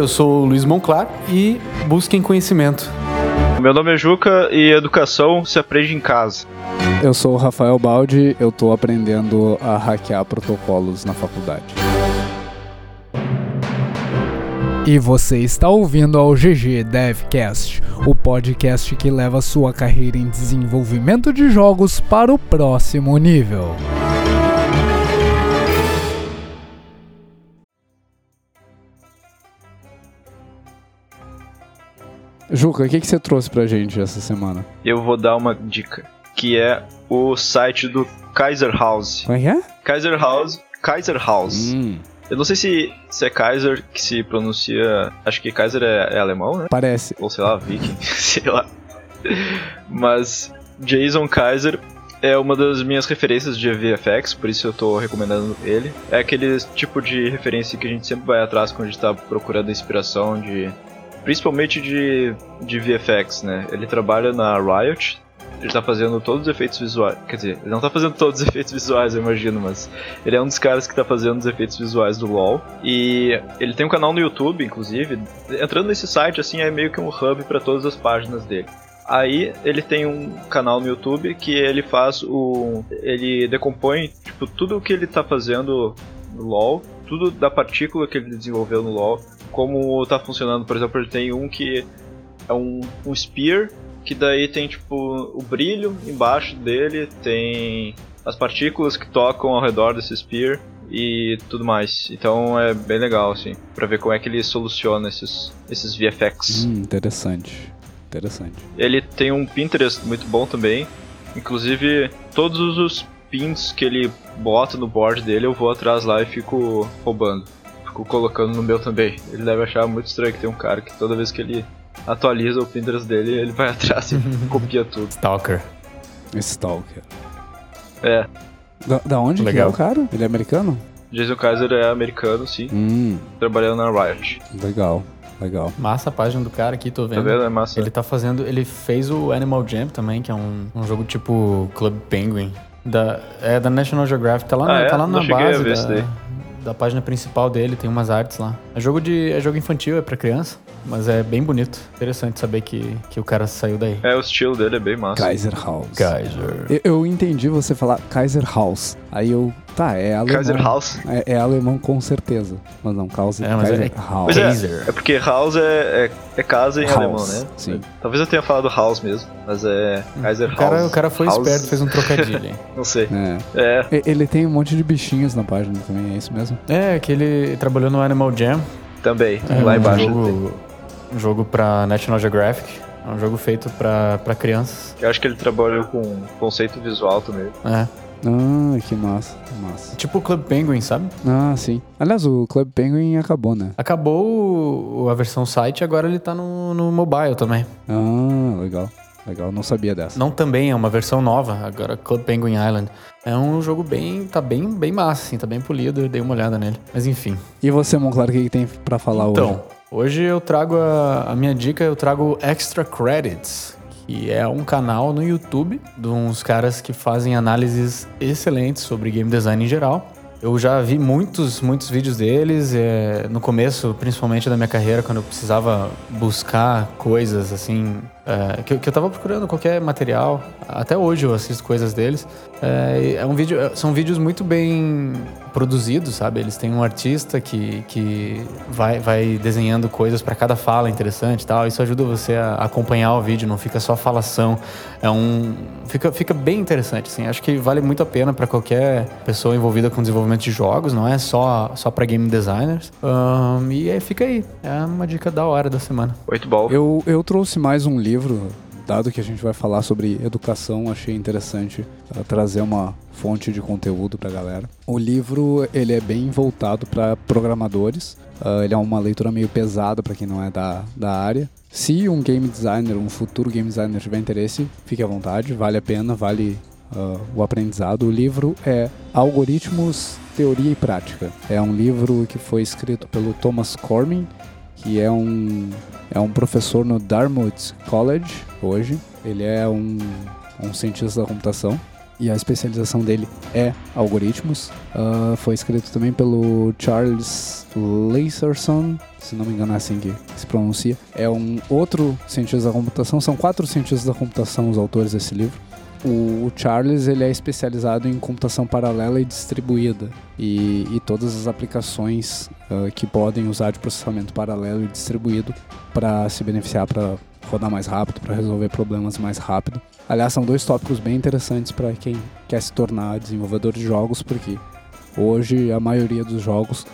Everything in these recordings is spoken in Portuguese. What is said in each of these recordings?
eu sou o Luiz Monclar e busquem conhecimento. Meu nome é Juca e educação se aprende em casa. Eu sou o Rafael Baldi, eu tô aprendendo a hackear protocolos na faculdade. E você está ouvindo ao GG Devcast, o podcast que leva sua carreira em desenvolvimento de jogos para o próximo nível. Juca, o que, que você trouxe pra gente essa semana? Eu vou dar uma dica, que é o site do Kaiser House. Como é que é? Kaiser House, Kaiser House. Hum, Eu não sei se, se é Kaiser que se pronuncia. Acho que Kaiser é, é alemão, né? parece. Ou sei lá, Viking, sei lá. Mas Jason Kaiser é uma das minhas referências de VFX, por isso eu tô recomendando ele. É aquele tipo de referência que a gente sempre vai atrás quando a gente tá procurando inspiração de. Principalmente de, de VFX, né? Ele trabalha na Riot, ele tá fazendo todos os efeitos visuais. Quer dizer, ele não tá fazendo todos os efeitos visuais, eu imagino, mas ele é um dos caras que tá fazendo os efeitos visuais do LoL. E ele tem um canal no YouTube, inclusive. Entrando nesse site, assim, é meio que um hub para todas as páginas dele. Aí ele tem um canal no YouTube que ele faz o. ele decompõe tipo, tudo o que ele tá fazendo no LoL, tudo da partícula que ele desenvolveu no LoL, como tá funcionando. Por exemplo, ele tem um que é um, um spear, que daí tem tipo o brilho embaixo dele, tem as partículas que tocam ao redor desse spear e tudo mais. Então é bem legal, assim, pra ver como é que ele soluciona esses, esses VFX. Hum, interessante. Interessante. Ele tem um Pinterest muito bom também. Inclusive, todos os pins que ele bota no board dele, eu vou atrás lá e fico roubando. Fico colocando no meu também. Ele deve achar muito estranho que tem um cara que toda vez que ele atualiza o Pinterest dele, ele vai atrás e copia tudo. Stalker. Stalker. É, Da, da onde Legal. que é o cara? Ele é americano? Jason Kaiser é americano, sim, Hum, trabalhando na Riot. legal. Legal. Massa a página do cara aqui, tô Tá vendo. vendo? É massa. Ele tá fazendo. Ele fez o Animal Jam também, que é um, um jogo tipo Club Penguin. Da, é da National Geographic, tá lá, na- Ah, é? tá lá Não na a base ver isso daí. da, da página principal dele, tem umas artes lá. É jogo, de, é jogo infantil, é pra criança, mas é bem bonito. Interessante saber que, que o cara saiu daí. É, o estilo dele é bem massa. Kaiser House. Geyser. Eu, eu entendi você falar Kaiser House. Aí eu. Tá, é alemão. Kaiser House. É, é alemão com certeza. Mas não, Kaiser, É, mas Kaiser é- House. Pois é, Kaiser. é porque House é, é, é casa em House, alemão, né? sim. Talvez eu tenha falado House mesmo, mas é Kaiser O cara, House. o cara foi House- esperto, fez um trocadilho. Não sei. É. É, Ele tem um monte de bichinhos na página também, é isso mesmo? é, que ele trabalhou no Animal Jam. também. É lá um embaixo. tem. jogo, um jogo pra National Geographic. É um jogo feito pra, pra crianças. Eu acho que ele trabalhou com conceito visual também. É. Ah, que massa, que massa. Tipo o Club Penguin, sabe? Ah, sim. Aliás, o Club Penguin acabou, né? Acabou o- a versão site, agora ele tá no, no mobile também. Ah, legal. Legal, não sabia dessa. Não também, é uma versão nova, agora Club Penguin Island. É um jogo bem, tá bem, bem massa, assim, tá bem polido, eu dei uma olhada nele. Mas enfim. E você, Monclar, o que, que tem pra falar hoje? Então, hoje eu trago a, a minha dica, eu trago Extra Credits, que é um canal no YouTube de uns caras que fazem análises excelentes sobre game design em geral. Eu já vi muitos, muitos vídeos deles, é, no começo, principalmente da minha carreira, quando eu precisava buscar coisas assim, é, que, eu- que eu tava procurando qualquer material. Até hoje eu assisto coisas deles. É, é um vídeo, são vídeos muito bem produzidos, sabe? Eles têm um artista que, que vai, vai desenhando coisas para cada fala interessante e tal. Isso ajuda você a acompanhar o vídeo, não fica só falação. É um fica, fica bem interessante, assim. Acho que vale muito a pena para qualquer pessoa envolvida com desenvolvimento de jogos, não é só só para game designers. Ahn, e aí fica aí, é uma dica da hora da semana. Oito ball. Eu, eu trouxe mais um livro, dado que a gente vai falar sobre educação, achei interessante uh, trazer uma fonte de conteúdo pra galera. O livro, ele é bem voltado para programadores, uh, ele é uma leitura meio pesada para quem não é da, da área. Se um game designer, um futuro game designer tiver interesse, fique à vontade, vale a pena, vale uh, o aprendizado. O livro é Algoritmos, Teoria e Prática. É um livro que foi escrito pelo Thomas Cormin, que é um, é um professor no Dartmouth College hoje. Ele é um, um cientista da computação. e a especialização dele é algoritmos. Uh, foi escrito também pelo Charles Laserson, se não me engano é assim que se pronuncia. É um outro cientista da computação, são quatro cientistas da computação os autores desse livro. O Charles ele é especializado em computação paralela e distribuída e, e todas as aplicações uh, que podem usar de processamento paralelo e distribuído para se beneficiar para rodar mais rápido, para resolver problemas mais rápido. Aliás, são dois tópicos bem interessantes para quem quer se tornar desenvolvedor de jogos, porque hoje a maioria dos jogos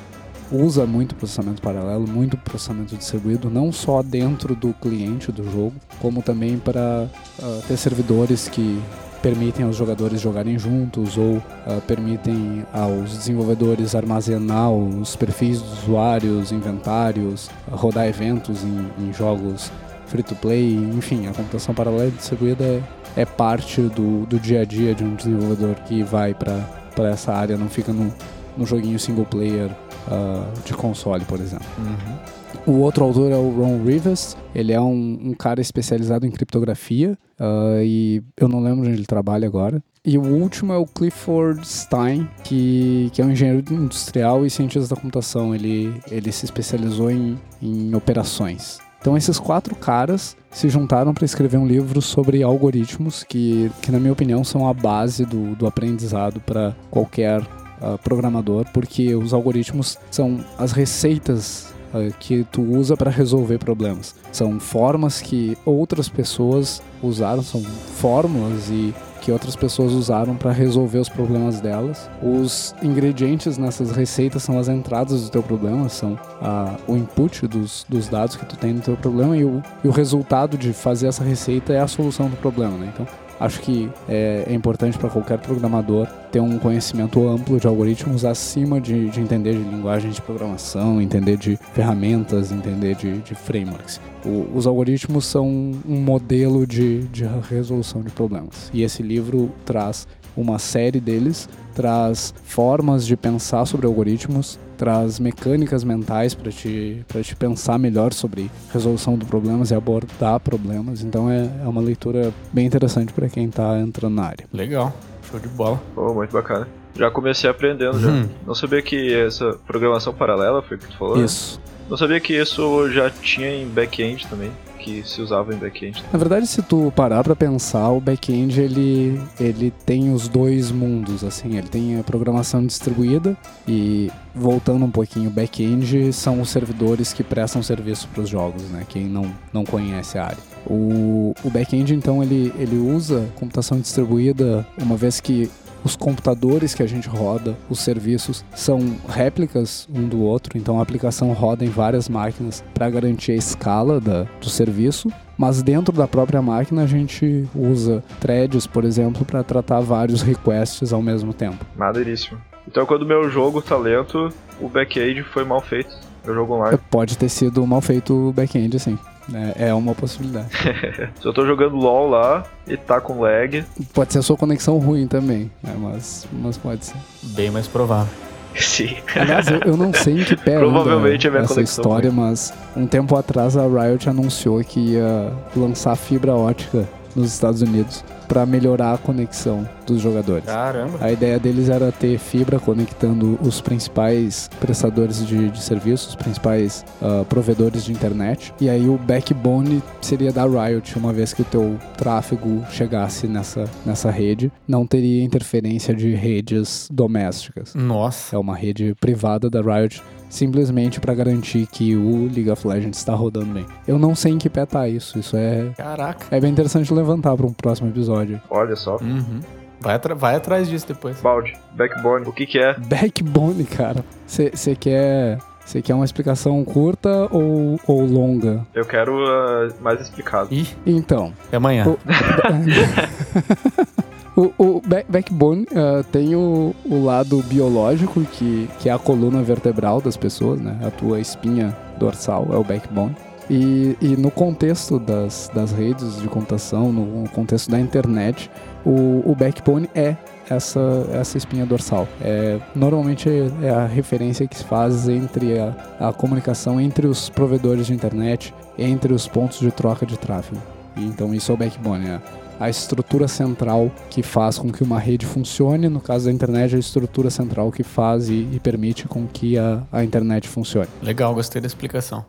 usa muito processamento paralelo, muito processamento distribuído, não só dentro do cliente do jogo, como também para uh, ter servidores que permitem aos jogadores jogarem juntos ou uh, permitem aos desenvolvedores armazenar os perfis dos usuários, inventários, rodar eventos em, em jogos free to play, enfim, a computação paralela distribuída é, é parte do, do dia a dia de um desenvolvedor que vai para essa área, não fica no, no joguinho single player uh, de console, por exemplo. Uhum. O outro autor é o Ron Rivers, ele é um, um cara especializado em criptografia uh, e eu não lembro onde ele trabalha agora. E o último é o Clifford Stein, que, que é um engenheiro industrial e cientista da computação. Ele, ele se especializou em, em operações. Então esses quatro caras se juntaram para escrever um livro sobre algoritmos que, que na minha opinião, são a base do, do aprendizado para qualquer uh, programador, porque os algoritmos são as receitas uh, que tu usa para resolver problemas. São formas que outras pessoas usaram, são fórmulas e que outras pessoas usaram para resolver os problemas delas. Os ingredientes nessas receitas são as entradas do teu problema, são a, o input dos, dos dados que tu tem no teu problema e o, e o resultado de fazer essa receita é a solução do problema, né? Então, Acho que é, é importante para qualquer programador ter um conhecimento amplo de algoritmos acima de, de entender de linguagem de programação, entender de ferramentas, entender de, de frameworks. O, os algoritmos são um modelo de, de resolução de problemas. E esse livro traz uma série deles, traz formas de pensar sobre algoritmos, traz mecânicas mentais para te, te pensar melhor sobre resolução de problemas e abordar problemas. Então é, é uma leitura bem interessante para quem está entrando na área. Legal, show de bola. Oh, muito bacana. Já comecei aprendendo já. Uhum. Não sabia que essa programação paralela foi o que tu falou? Né? Isso. Né? Não sabia que isso já tinha em back-end também que se usava em back-end. Na verdade, se tu parar para pensar, o back-end ele, ele tem os dois mundos, assim, ele tem a programação distribuída e voltando um pouquinho, back-end são os servidores que prestam serviço para os jogos, né? Quem não, não conhece a área. O, o back-end, então, ele, ele usa computação distribuída, uma vez que os computadores que a gente roda, os serviços, são réplicas um do outro, então a aplicação roda em várias máquinas para garantir a escala da, do serviço. Mas dentro da própria máquina a gente usa threads, por exemplo, para tratar vários requests ao mesmo tempo. Madeiríssimo. Então quando o meu jogo tá lento, o back-end foi mal feito. Meu jogo online. Pode ter sido mal feito o back-end, sim. É, é uma possibilidade. Se eu tô jogando LOL lá e tá com lag. Pode ser a sua conexão ruim também, né? mas, mas pode ser. Bem mais provável. Sim. Aliás, eu, eu, não sei em que pé Provavelmente anda é essa história, ruim. mas um tempo atrás a Riot anunciou que ia lançar fibra ótica nos Estados Unidos para melhorar a conexão dos jogadores. Caramba! A ideia deles era ter fibra conectando os principais prestadores de, de serviços, os principais uh, provedores de internet. E aí o backbone seria da Riot, uma vez que o teu tráfego chegasse nessa, nessa rede, não teria interferência de redes domésticas. Nossa! É uma rede privada da Riot simplesmente para garantir que o League of Legends está rodando bem. Eu não sei em que pé tá isso, isso é... Caraca! É bem interessante levantar para um próximo episódio. Olha só. Uhum. Vai, vai atrás disso depois. Balde, backbone, o que que é? Backbone, cara. Você quer... Você quer uma explicação curta ou, ou longa? Eu quero uh, mais explicado. Ih, então. É amanhã. O... O, o backbone uh, tem o, o, lado biológico, que, que é a coluna vertebral das pessoas, né? A tua espinha dorsal é o backbone. E, e no contexto das, das redes de computação, no contexto da internet, o, o backbone é essa, essa espinha dorsal. É, normalmente é a referência que se faz entre a, a comunicação entre os provedores de internet, entre os pontos de troca de tráfego. Então isso é o backbone, é a estrutura central que faz com que uma rede funcione. No caso da internet, a estrutura central que faz e, e permite com que a, a internet funcione. Legal, gostei da explicação.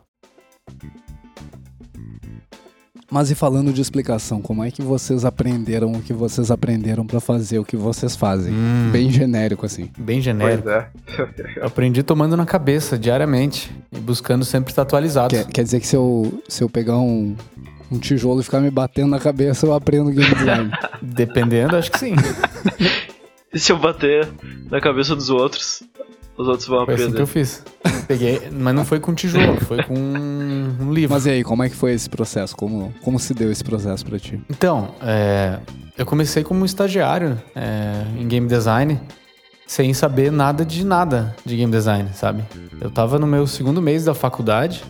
Mas e falando de explicação, como é que vocês aprenderam o que vocês aprenderam para fazer o que vocês fazem? Hum. Bem genérico assim. Bem genérico. Pois é. Aprendi tomando na cabeça diariamente e buscando sempre estar atualizado. Quer, quer dizer que se eu, se eu pegar um, um tijolo e ficar me batendo na cabeça, eu aprendo game design. Dependendo, acho que sim. E se eu bater na cabeça dos outros, os outros vão Foi assim que aprender. eu fiz. Peguei, mas não foi com tijolo, foi com um livro. Mas e aí, como é que foi esse processo? Como, como se deu esse processo pra ti? Então, é, eu comecei como estagiário é, em game design, sem saber nada de nada de game design, sabe? Eu tava no meu segundo mês da faculdade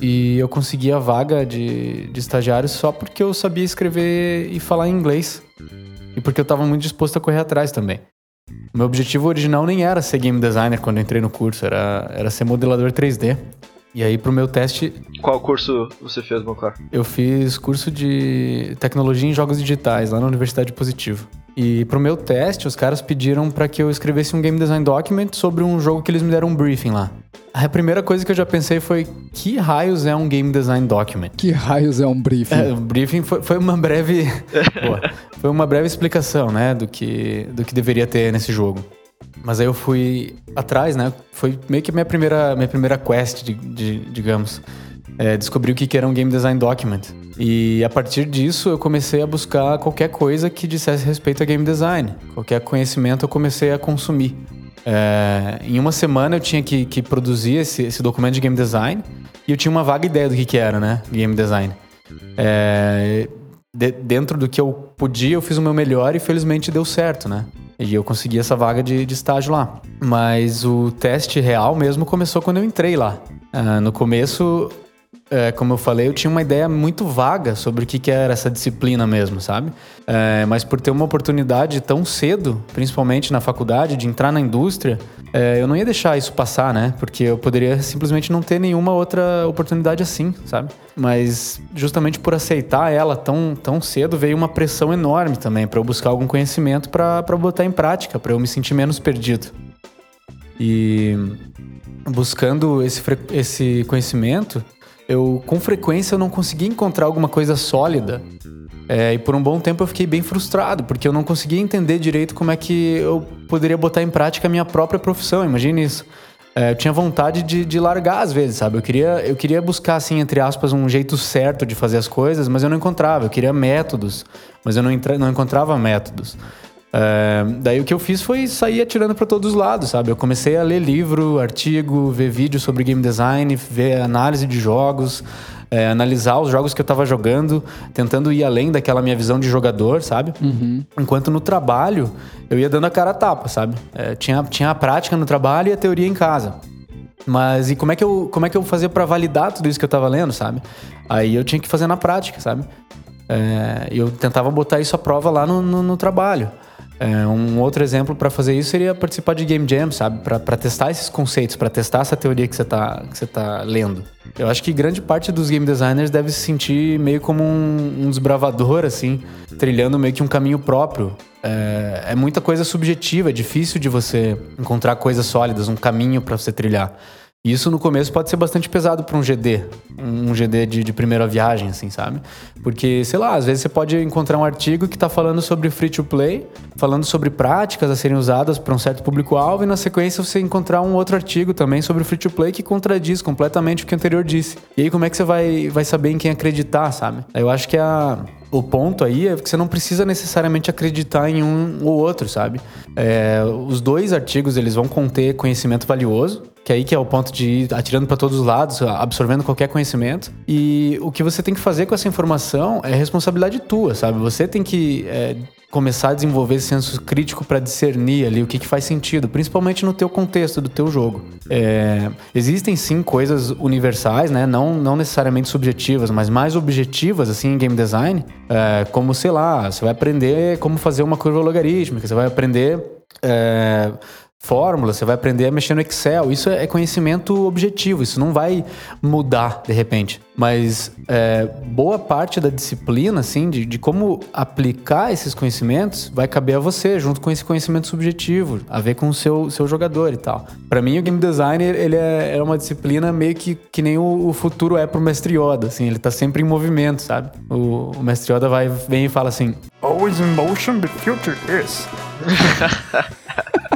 e eu consegui a vaga de, de estagiário só porque eu sabia escrever e falar inglês. E porque eu tava muito disposto a correr atrás também. O meu objetivo original nem era ser game designer quando eu entrei no curso, era, era ser modelador 3D. E aí, pro meu teste, Qual curso você fez, Mocar? eu fiz curso de tecnologia em jogos digitais lá na Universidade Positivo. E pro meu teste, os caras pediram para que eu escrevesse um game design document sobre um jogo que eles me deram um briefing lá. A primeira coisa que eu já pensei foi: que raios é um game design document? Que raios é um briefing? É, o briefing foi, foi uma breve. Boa. foi uma breve explicação, né, do que, do que deveria ter nesse jogo. Mas aí eu fui atrás, né? Foi meio que minha primeira, minha primeira quest, de, de- digamos. É, descobri o que que era um game design document. E a partir disso eu comecei a buscar qualquer coisa que dissesse respeito a game design. Qualquer conhecimento eu comecei a consumir. É, em uma semana eu tinha que, que produzir esse, esse documento de game design e eu tinha uma vaga ideia do que, que era, né? Game design. É, de- dentro do que eu podia, eu fiz o meu melhor e felizmente deu certo, né? E eu consegui essa vaga de, de estágio lá. Mas o teste real mesmo começou quando eu entrei lá. Ah, no começo, é, como eu falei, eu tinha uma ideia muito vaga sobre o que, que era essa disciplina mesmo, sabe? É, mas por ter uma oportunidade tão cedo, principalmente na faculdade, de entrar na indústria, é, eu não ia deixar isso passar, né? Porque eu poderia simplesmente não ter nenhuma outra oportunidade assim, sabe? Mas justamente por aceitar ela tão, tão cedo, veio uma pressão enorme também para eu buscar algum conhecimento para botar em prática, para eu me sentir menos perdido. E buscando esse, esse conhecimento, eu com frequência eu não conseguia encontrar alguma coisa sólida. É, e por um bom tempo eu fiquei bem frustrado, porque eu não conseguia entender direito como é que eu poderia botar em prática a minha própria profissão. Imagine isso. É, eu tinha vontade de, de largar às vezes, sabe? Eu queria, eu queria buscar, assim, entre aspas, um jeito certo de fazer as coisas, mas eu não encontrava. Eu queria métodos, mas eu não, entra- não encontrava métodos. É, daí o que eu fiz foi sair atirando para todos os lados, sabe? Eu comecei a ler livro, artigo, ver vídeo sobre game design, ver análise de jogos, é, analisar os jogos que eu tava jogando, tentando ir além daquela minha visão de jogador, sabe? Enquanto no trabalho eu ia dando a cara a tapa, sabe? É, tinha, tinha a prática no trabalho e a teoria em casa. Mas e como é que eu, como é que eu fazia para validar tudo isso que eu tava lendo, sabe? Aí eu tinha que fazer na prática, sabe? É, eu tentava botar isso à prova lá no, no, no trabalho. É, um outro exemplo para fazer isso seria participar de game jam, sabe? Para testar esses conceitos, para testar essa teoria que você tá, que você tá lendo. Eu acho que grande parte dos game designers deve se sentir meio como um, um desbravador, assim, trilhando meio que um caminho próprio. É, é muita coisa subjetiva, é difícil de você encontrar coisas sólidas, um caminho para você trilhar. Isso no começo pode ser bastante pesado para um GD, um GD de, de primeira viagem, assim, sabe? Porque, sei lá, às vezes você pode encontrar um artigo que está falando sobre free to play, falando sobre práticas a serem usadas para um certo público-alvo, e na sequência você encontrar um outro artigo também sobre free to play que contradiz completamente o que o anterior disse. E aí, como é que você vai, vai saber em quem acreditar, sabe? Eu acho que a, o ponto aí é que você não precisa necessariamente acreditar em um ou outro, sabe? É, os dois artigos eles vão conter conhecimento valioso, que aí que é o ponto de ir atirando para todos os lados, absorvendo qualquer conhecimento. E o que você tem que fazer com essa informação é responsabilidade tua, sabe? Você tem que é, começar a desenvolver esse senso crítico para discernir ali o que, que faz sentido, principalmente no teu contexto do teu jogo. É, existem sim coisas universais, né? Não, não necessariamente subjetivas, mas mais objetivas assim em game design, é, como sei lá, você vai aprender como fazer uma curva logarítmica, você vai aprender é, fórmulas, você vai aprender a mexer no Excel. Isso é conhecimento objetivo, isso não vai mudar de repente. Mas é, boa parte da disciplina, assim, de, de como aplicar esses conhecimentos, vai caber a você, junto com esse conhecimento subjetivo, a ver com o seu, seu jogador e tal. Para mim, o game designer, ele é, é, uma disciplina meio que, que nem o, o, futuro é pro mestre Yoda, assim, ele tá sempre em movimento, sabe? O, o mestre Yoda vai, vem e fala assim, Always in motion, the future is.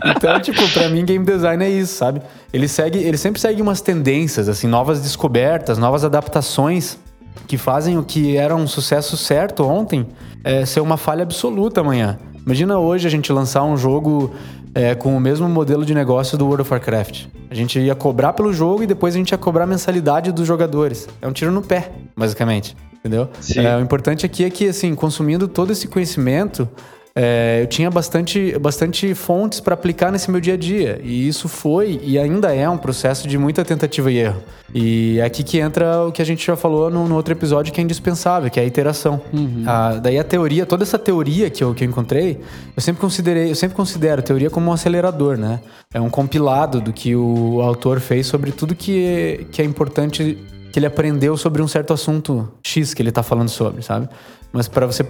então, tipo, pra mim, game design é isso, sabe? Ele segue, ele sempre segue umas tendências, assim, novas descobertas, novas adaptações que fazem o que era um sucesso certo ontem é, ser uma falha absoluta amanhã. Imagina hoje a gente lançar um jogo é, com o mesmo modelo de negócio do World of Warcraft. A gente ia cobrar pelo jogo e depois a gente ia cobrar a mensalidade dos jogadores. É um tiro no pé, basicamente. Entendeu? É, o importante aqui é que, assim, consumindo todo esse conhecimento, é, eu tinha bastante, bastante fontes para aplicar nesse meu dia a dia. E isso foi e ainda é um processo de muita tentativa e erro. E é aqui que entra o que a gente já falou no, no outro episódio, que é indispensável, que é a iteração. Uhum. A, daí a teoria, toda essa teoria que eu, que eu encontrei, eu sempre considerei, eu sempre considero a teoria como um acelerador, né? É um compilado do que o autor fez sobre tudo que, que é importante que ele aprendeu sobre um certo assunto X que ele está falando sobre, sabe? Mas para você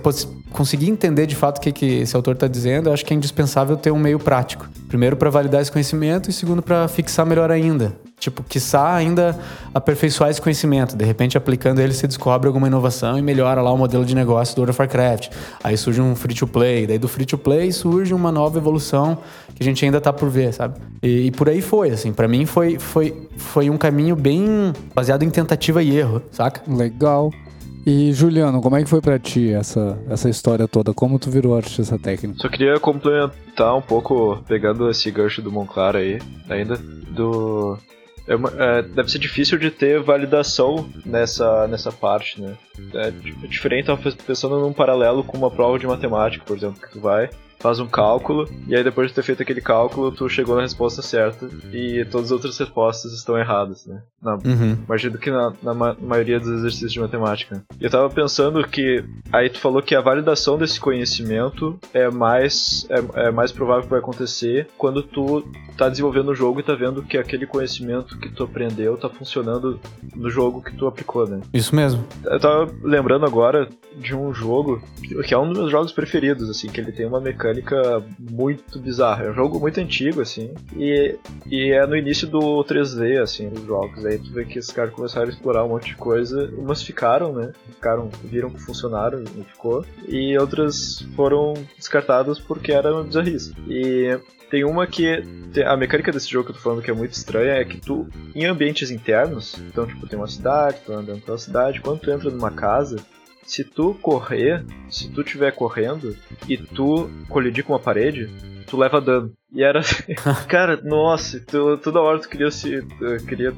conseguir entender de fato o que, que esse autor está dizendo, eu acho que é indispensável ter um meio prático. Primeiro, para validar esse conhecimento, e segundo, para fixar melhor ainda. Tipo, quiçá ainda aperfeiçoar esse conhecimento. De repente, aplicando ele, você descobre alguma inovação e melhora lá o modelo de negócio do World of Warcraft. Aí surge um free-to-play. Daí do free-to-play surge uma nova evolução que a gente ainda tá por ver, sabe? E, e por aí foi, assim. para mim foi, foi, foi um caminho bem baseado em tentativa e erro, saca? Legal. E Juliano, como é que foi para ti essa, essa história toda? Como tu virou artista técnico? Só queria complementar um pouco, pegando esse gancho do Monclar aí, ainda, do... É é, deve ser difícil de ter validação nessa, nessa parte, né? É, é diferente, pensando num paralelo com uma prova de matemática, por exemplo, que tu vai faz um cálculo, e aí depois de ter feito aquele cálculo, tu chegou na resposta certa e todas as outras respostas estão erradas, né? Na, uhum. Imagino que na, na ma maioria dos exercícios de matemática. Eu tava pensando que aí tu falou que a validação desse conhecimento é mais, é, é mais provável que vai acontecer quando tu tá desenvolvendo o jogo e tá vendo que aquele conhecimento que tu aprendeu tá funcionando no jogo que tu aplicou, né? Isso mesmo. Eu tava lembrando agora de um jogo que é um dos meus jogos preferidos, assim, que ele tem uma mecânica mecânica muito bizarra. É um jogo muito antigo, assim, e, e é no início do 3D, assim, dos jogos. Aí tu vê que esses caras começaram a explorar um monte de coisa. Umas ficaram, né? Ficaram, viram que funcionaram e ficou. E outras foram descartadas porque era uma. E tem uma que. A mecânica desse jogo que eu tô falando que é muito estranha é que tu, em ambientes internos, então, tipo, tem uma cidade, tu andando pela cidade, quando tu entra numa casa, se tu correr, se tu estiver correndo e tu colidir com uma parede, tu leva dano. E era assim, cara, nossa, tu, toda hora tu queria se queria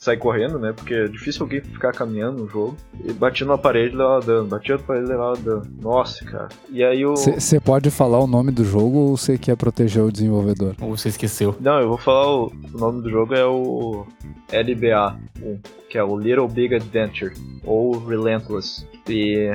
sair correndo, né? Porque é difícil alguém ficar caminhando no jogo. E batia numa parede e levava dano, batia na parede e levava dano. Nossa, cara. E aí o. Você pode falar o nome do jogo ou você quer proteger o desenvolvedor? Ou você esqueceu? Não, eu vou falar o, o nome do jogo é o LBA 1, que é o Little Big Adventure, ou Relentless. E.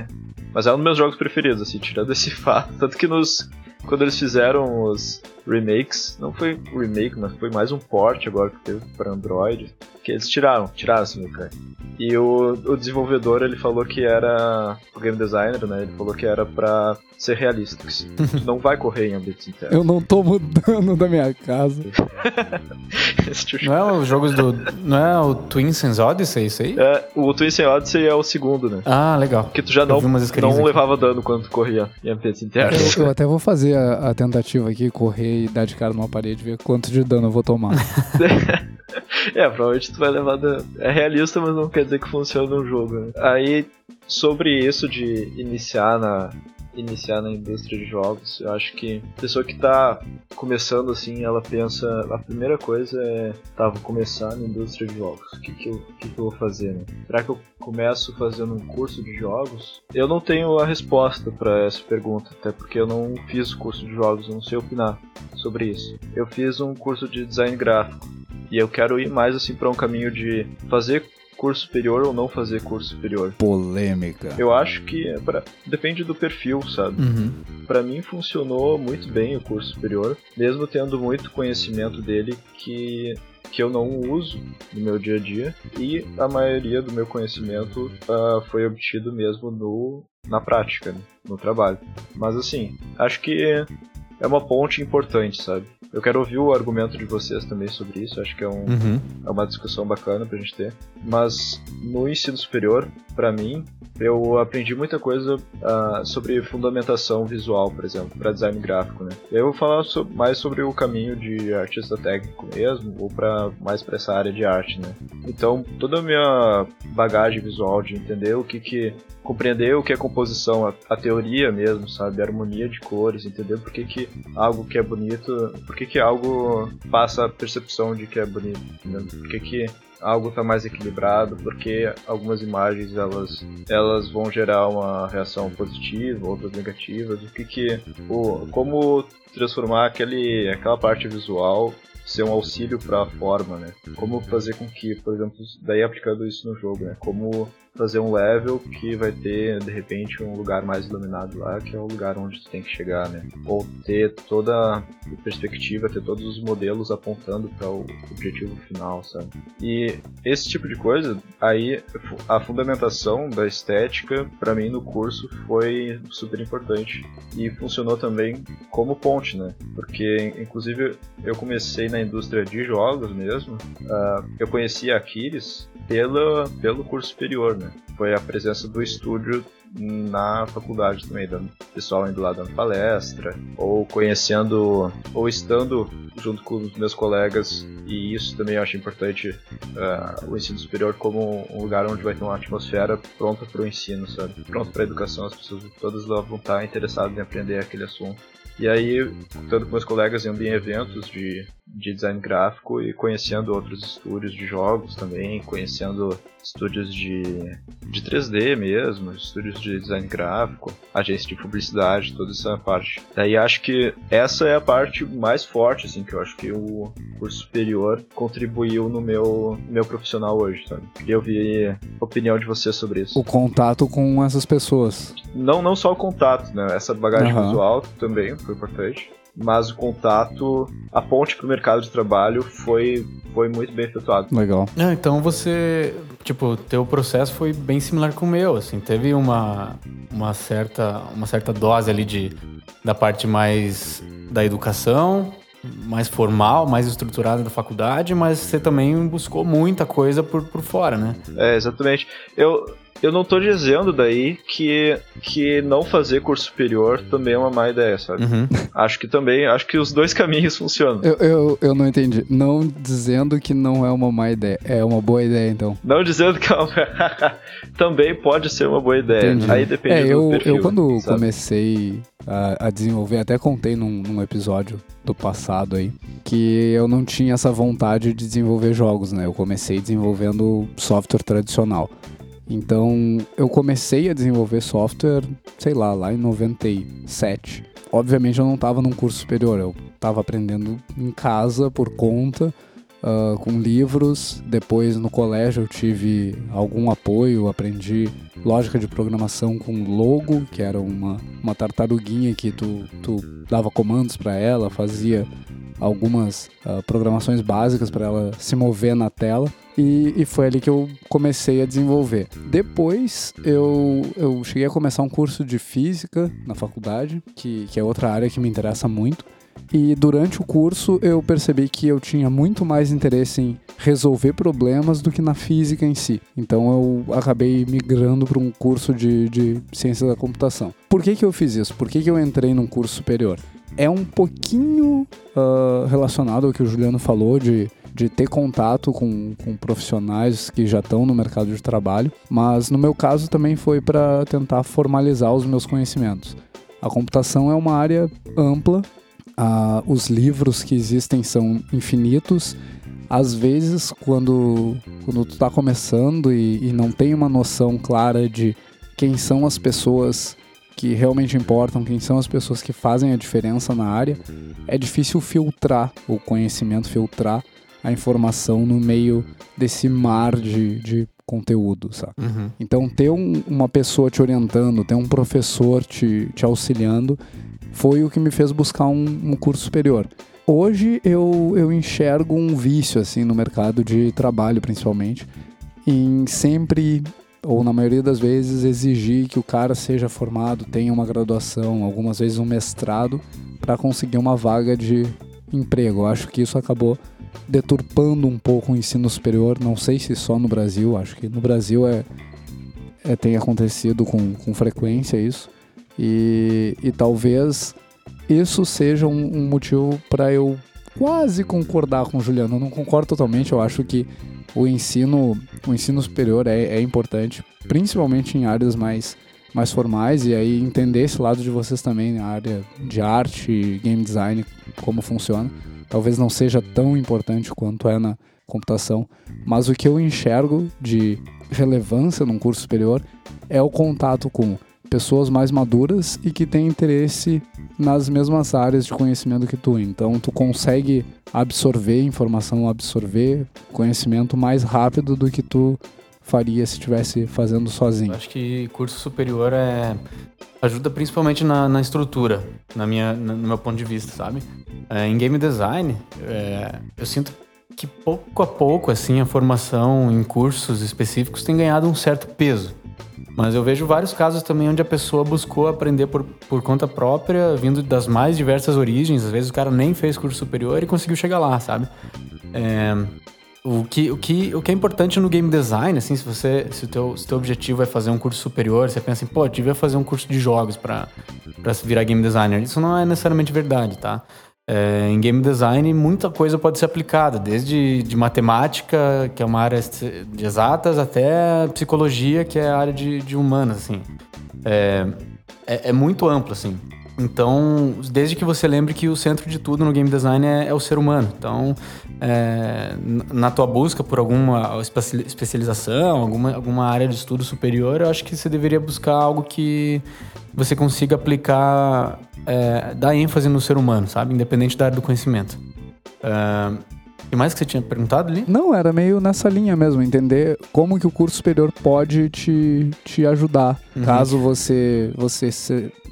Mas é um dos meus jogos preferidos, assim, tirando esse fato. Tanto que nos. Quando eles fizeram os remakes, não foi remake, mas foi mais um port agora que teve para Android, que eles tiraram, tiraram essa mecânica. E o, o desenvolvedor ele falou que era o game designer, né? Ele falou que era para ser realista, que não vai correr em ambientes internos. Eu não tô mudando da minha casa. não é os jogos do, não é o Twin Sense Odyssey isso aí? É, o Twin Sense Odyssey é o segundo, né? Ah, legal. Que tu já não, não levava dano quando tu corria em ambientes internos. Eu, eu até vou fazer a, a tentativa aqui, correr e dar de cara numa parede, ver quanto de dano eu vou tomar. é, provavelmente tu vai levar dano. É realista, mas não quer dizer que funciona no jogo. Né? Aí, sobre isso de iniciar na, iniciar na indústria de jogos. Eu acho que a pessoa que está começando assim, ela pensa, a primeira coisa é, tá, vou começar na indústria de jogos. O que que eu, que que eu vou fazer, né? Será que eu começo fazendo um curso de jogos? Eu não tenho a resposta para essa pergunta, até porque eu não fiz curso de jogos, eu não sei opinar sobre isso. Eu fiz um curso de design gráfico e eu quero ir mais assim para um caminho de fazer curso superior ou não fazer curso superior. Polêmica. Eu acho que é pra... depende do perfil, sabe? Uhum. Para mim funcionou muito bem o curso superior, mesmo tendo muito conhecimento dele que que eu não uso no meu dia a dia e a maioria do meu conhecimento uh, foi obtido mesmo no, na prática, né? no trabalho. Mas assim, acho que é uma ponte importante, sabe? Eu quero ouvir o argumento de vocês também sobre isso, acho que é, um, uhum. é uma discussão bacana pra gente ter. Mas no ensino superior, para mim, eu aprendi muita coisa uh, sobre fundamentação visual, por exemplo, para design gráfico, né? Eu vou falar so mais sobre o caminho de artista técnico mesmo, ou para mais para essa área de arte, né? Então, toda a minha bagagem visual de entender o que que compreender o que é composição, a, a, teoria mesmo, sabe? A harmonia de cores, entender por que, que algo que é bonito, por que, que algo passa a percepção de que é bonito, entendeu? por que, que algo está mais equilibrado, porque algumas imagens elas, elas vão gerar uma reação positiva, outras negativas, o que que o, como transformar aquele, aquela parte visual ser um auxílio para a forma, né? Como fazer com que, por exemplo, daí aplicando isso no jogo, né? Como fazer um level que vai ter, de repente, um lugar mais iluminado lá, que é o lugar onde tu tem que chegar, né? Ou ter toda a perspectiva, ter todos os modelos apontando para o objetivo final, sabe? E esse tipo de coisa, aí a fundamentação da estética, para mim no curso foi super importante e funcionou também como ponte, né? Porque, inclusive, eu comecei na indústria de jogos mesmo, uh, eu conheci a Aquiles pela, pelo curso superior, né? Foi a presença do estúdio na faculdade também, dando pessoal indo lá dando palestra, ou conhecendo, ou estando junto com os meus colegas, e isso também eu acho importante, uh, o ensino superior como um lugar onde vai ter uma atmosfera pronta para o ensino, sabe? Pronta para a educação, as pessoas todas vão estar interessadas em aprender aquele assunto. E aí, estando com meus colegas indo em eventos de, de design gráfico e conhecendo outros estúdios de jogos também, conhecendo estúdios de, de 3D mesmo, estúdios de design gráfico, agência de publicidade, toda essa parte. Daí acho que essa é a parte mais forte, assim, que eu acho que o curso superior contribuiu no meu, meu profissional hoje, sabe? Queria ouvir a opinião de você sobre isso. O contato com essas pessoas. Não, não só o contato, né? Essa bagagem uhum. visual também foi importante mas o contato, a ponte para o mercado de trabalho foi, foi muito bem efetuado. Legal. Ah, então você, tipo, teu processo foi bem similar com o meu, assim, teve uma, uma, certa, uma certa dose ali de, da parte mais da educação, mais formal, mais estruturada da faculdade, mas você também buscou muita coisa por, por fora, né? É, exatamente. Eu, eu não tô dizendo daí que, que não fazer curso superior também é uma má ideia, sabe? Uhum. Acho que também, acho que os dois caminhos funcionam. Eu, eu, eu não entendi. Não dizendo que não é uma má ideia. É uma boa ideia, então. Não dizendo que é uma... também pode ser uma boa ideia. Entendi. Aí depende é, eu, do perfil, Eu quando sabe? comecei a, a, desenvolver, até contei num, num episódio do passado aí, que eu não tinha essa vontade de desenvolver jogos, né? Eu comecei desenvolvendo software tradicional. Então, eu comecei a desenvolver software, sei lá, lá em 97. Obviamente eu não estava num curso superior, eu estava aprendendo em casa por conta, uh, com livros. Depois no colégio eu tive algum apoio, aprendi lógica de programação com Logo, que era uma, uma tartaruguinha que tu, tu dava comandos para ela, fazia algumas uh, programações básicas para ela se mover na tela. E, e, foi ali que eu comecei a desenvolver. Depois eu, eu cheguei a começar um curso de física na faculdade, que, que é outra área que me interessa muito. E durante o curso eu percebi que eu tinha muito mais interesse em resolver problemas do que na física em si. Então eu acabei migrando para um curso de, de ciência da computação. Por que, que eu fiz isso? Por que, que eu entrei num curso superior? É um pouquinho uh, relacionado ao que o Juliano falou de de ter contato com, com profissionais que já estão no mercado de trabalho, mas no meu caso também foi para tentar formalizar os meus conhecimentos. A computação é uma área ampla, ah, os livros que existem são infinitos. Às vezes, quando, quando tu está começando e, e não tem uma noção clara de quem são as pessoas que realmente importam, quem são as pessoas que fazem a diferença na área, é difícil filtrar o conhecimento, filtrar a informação no meio desse mar de, de conteúdo, sabe? Uhum. Então, ter um, uma pessoa te orientando, ter um professor te, te auxiliando foi o que me fez buscar um, um curso superior. Hoje eu, eu enxergo um vício assim no mercado de trabalho, principalmente, em sempre ou na maioria das vezes exigir que o cara seja formado, tenha uma graduação, algumas vezes um mestrado para conseguir uma vaga de emprego. Eu acho que isso acabou deturpando um pouco o ensino superior. Não sei se só no Brasil, acho que no Brasil é, é tem acontecido com, com frequência isso. E, e talvez isso seja um, um motivo para eu quase concordar com o Juliano. Eu não concordo totalmente, eu acho que o ensino, o ensino superior é, é importante, principalmente em áreas mais, mais formais, e aí entender esse lado de vocês também, na área de arte, game design, como funciona. Talvez não seja tão importante quanto é na computação, mas o que eu enxergo de relevância num curso superior é o contato com pessoas mais maduras e que têm interesse nas mesmas áreas de conhecimento que tu. Então tu consegue absorver informação, absorver conhecimento mais rápido do que tu faria se estivesse fazendo sozinho. Eu acho que curso superior é ajuda principalmente na, na estrutura, na minha, no meu ponto de vista, sabe? É, em game design, é, eu sinto que pouco a pouco assim a formação em cursos específicos tem ganhado um certo peso. Mas eu vejo vários casos também onde a pessoa buscou aprender por, por conta própria, vindo das mais diversas origens. Às vezes o cara nem fez curso superior e conseguiu chegar lá, sabe? É, o, que, o, que, o que é importante no game design, assim, se você se o teu, se teu objetivo é fazer um curso superior, você pensa assim, pô, eu devia fazer um curso de jogos para virar game designer. Isso não é necessariamente verdade, tá? É, em game design, muita coisa pode ser aplicada, desde de matemática, que é uma área de exatas, até psicologia, que é a área de, de humanas, assim. É, é, é, muito amplo, assim. Então, desde que você lembre que o centro de tudo no game design é, é o ser humano. Então, é, na tua busca por alguma especialização, alguma, alguma área de estudo superior, eu acho que você deveria buscar algo que você consiga aplicar, é, dar ênfase no ser humano, sabe? Independente da área do conhecimento. Uh, e mais que você tinha perguntado ali? Não, era meio nessa linha mesmo, entender como que o curso superior pode te, te ajudar, uhum. caso você, você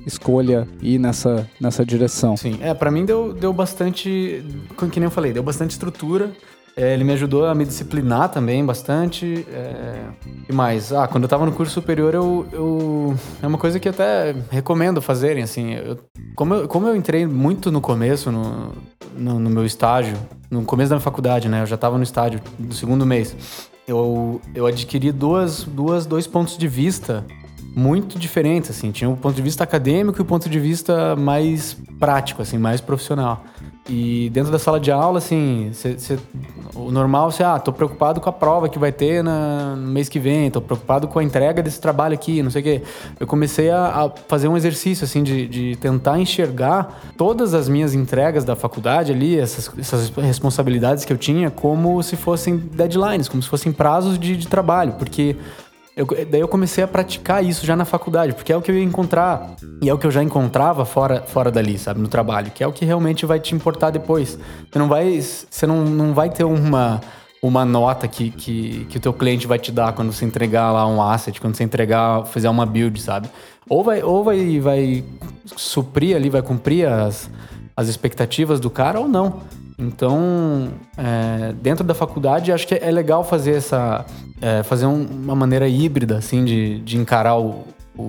escolha ir nessa, nessa direção. Sim, é, para mim deu, deu bastante, como que nem eu falei, deu bastante estrutura, é, ele me ajudou a me disciplinar também bastante. É... E mais, ah, quando eu tava no curso superior, eu, eu... É uma coisa que até recomendo fazerem, assim. Eu... Como, eu, como eu entrei muito no começo, no, no, no, meu estágio, no começo da faculdade, né? Eu já tava no estágio do segundo mês. Eu, eu adquiri duas, duas, dois pontos de vista muito diferentes, assim. Tinha o ponto de vista acadêmico e o ponto de vista mais prático, assim, mais profissional. E dentro da sala de aula, assim, cê, cê, o normal, você, ah, tô preocupado com a prova que vai ter na, no mês que vem, tô preocupado com a entrega desse trabalho aqui, não sei o quê. Eu comecei a, a fazer um exercício, assim, de, de, tentar enxergar todas as minhas entregas da faculdade ali, essas, essas responsabilidades que eu tinha, como se fossem deadlines, como se fossem prazos de, de trabalho, porque eu, daí eu comecei a praticar isso já na faculdade, porque é o que eu ia encontrar. E é o que eu já encontrava fora, fora dali, sabe? No trabalho. Que é o que realmente vai te importar depois. Você não vai, você não, não vai ter uma, uma nota que, que, que o teu cliente vai te dar quando você entregar lá um asset, quando você entregar, fizer uma build, sabe? Ou vai, ou vai, vai suprir ali, vai cumprir as, as expectativas do cara ou não. Então, é, dentro da faculdade, acho que é legal fazer essa, é, fazer um, uma maneira híbrida, assim, de, de encarar o, o,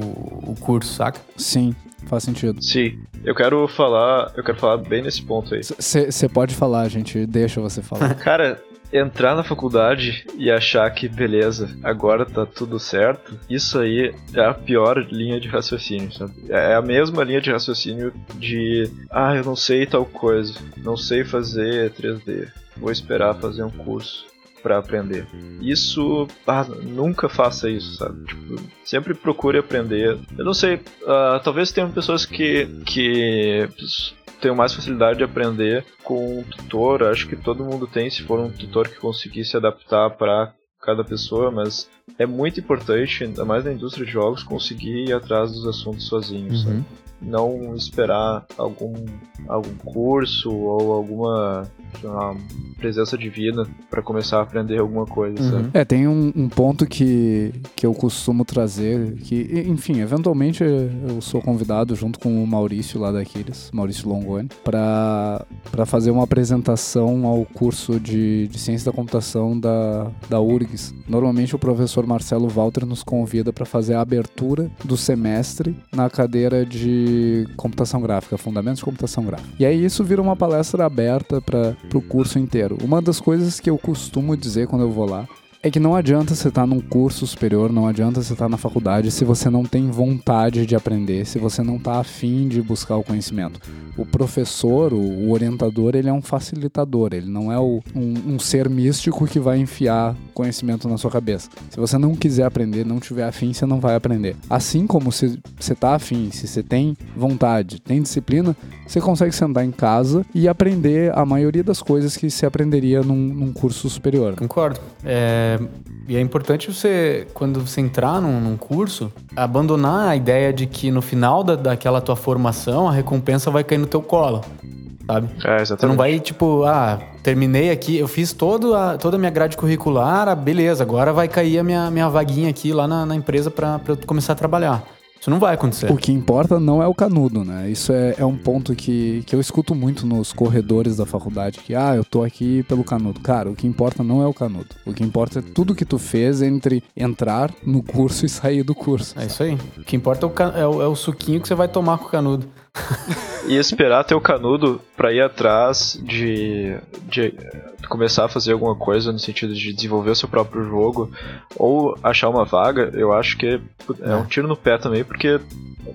o, curso, saca? Sim, faz sentido. Sim, eu quero falar, eu quero falar bem nesse ponto aí. Você pode falar, gente, deixa você falar. Cara, entrar na faculdade e achar que beleza, agora tá tudo certo, isso aí é a pior linha de raciocínio, sabe? É a mesma linha de raciocínio de ah, eu não sei tal coisa, não sei fazer 3D, vou esperar fazer um curso para aprender. Isso, ah, nunca faça isso, sabe? Tipo, sempre procure aprender. Eu não sei, uh, talvez tenham pessoas que que tenho mais facilidade de aprender com um tutor. Acho que todo mundo tem, se for um tutor que conseguir se adaptar para cada pessoa, mas é muito importante, ainda mais na indústria de jogos, conseguir ir atrás dos assuntos sozinhos. Uhum. não esperar algum, algum curso ou alguma lá, presença divina para começar a aprender alguma coisa, uhum. sabe? É, tem um, um, ponto que, que eu costumo trazer, que, enfim, eventualmente eu sou convidado junto com o Maurício lá daqueles, Maurício Longoni, para fazer uma apresentação ao curso de, de ciência da computação da, da URGS. Normalmente o professor Marcelo Walter nos convida para fazer a abertura do semestre na cadeira de computação gráfica, fundamentos de computação gráfica. E aí isso vira uma palestra aberta para o curso inteiro. Uma das coisas que eu costumo dizer quando eu vou lá é que não adianta você estar tá num curso superior, não adianta você estar tá na faculdade se você não tem vontade de aprender, se você não está afim de buscar o conhecimento. O professor, o orientador, ele é um facilitador, ele não é o, um, um, ser místico que vai enfiar conhecimento na sua cabeça. Se você não quiser aprender, não tiver afim, você não vai aprender. Assim como se você está afim, se você tem vontade, tem disciplina, você consegue sentar em casa e aprender a maioria das coisas que se aprenderia num, num curso superior. Concordo. É e é importante você, quando você entrar num, num, curso, abandonar a ideia de que no final da, daquela tua formação a recompensa vai cair no teu colo. Sabe? É, exatamente. Você não vai, tipo, ah, terminei aqui, eu fiz todo a, toda a minha grade curricular, ah, beleza, agora vai cair a minha, minha vaguinha aqui lá na, na empresa para eu começar a trabalhar. Isso não vai acontecer. O que importa não é o canudo, né? Isso é, é um ponto que, que eu escuto muito nos corredores da faculdade, que, ah, eu tô aqui pelo canudo. Cara, o que importa não é o canudo. O que importa é tudo que tu fez entre entrar no curso e sair do curso. É isso aí. O que importa é o, é o, é o suquinho que você vai tomar com o canudo. e esperar ter o canudo para ir atrás de, de começar a fazer alguma coisa no sentido de desenvolver o seu próprio jogo ou achar uma vaga, eu acho que é um é. tiro no pé também, porque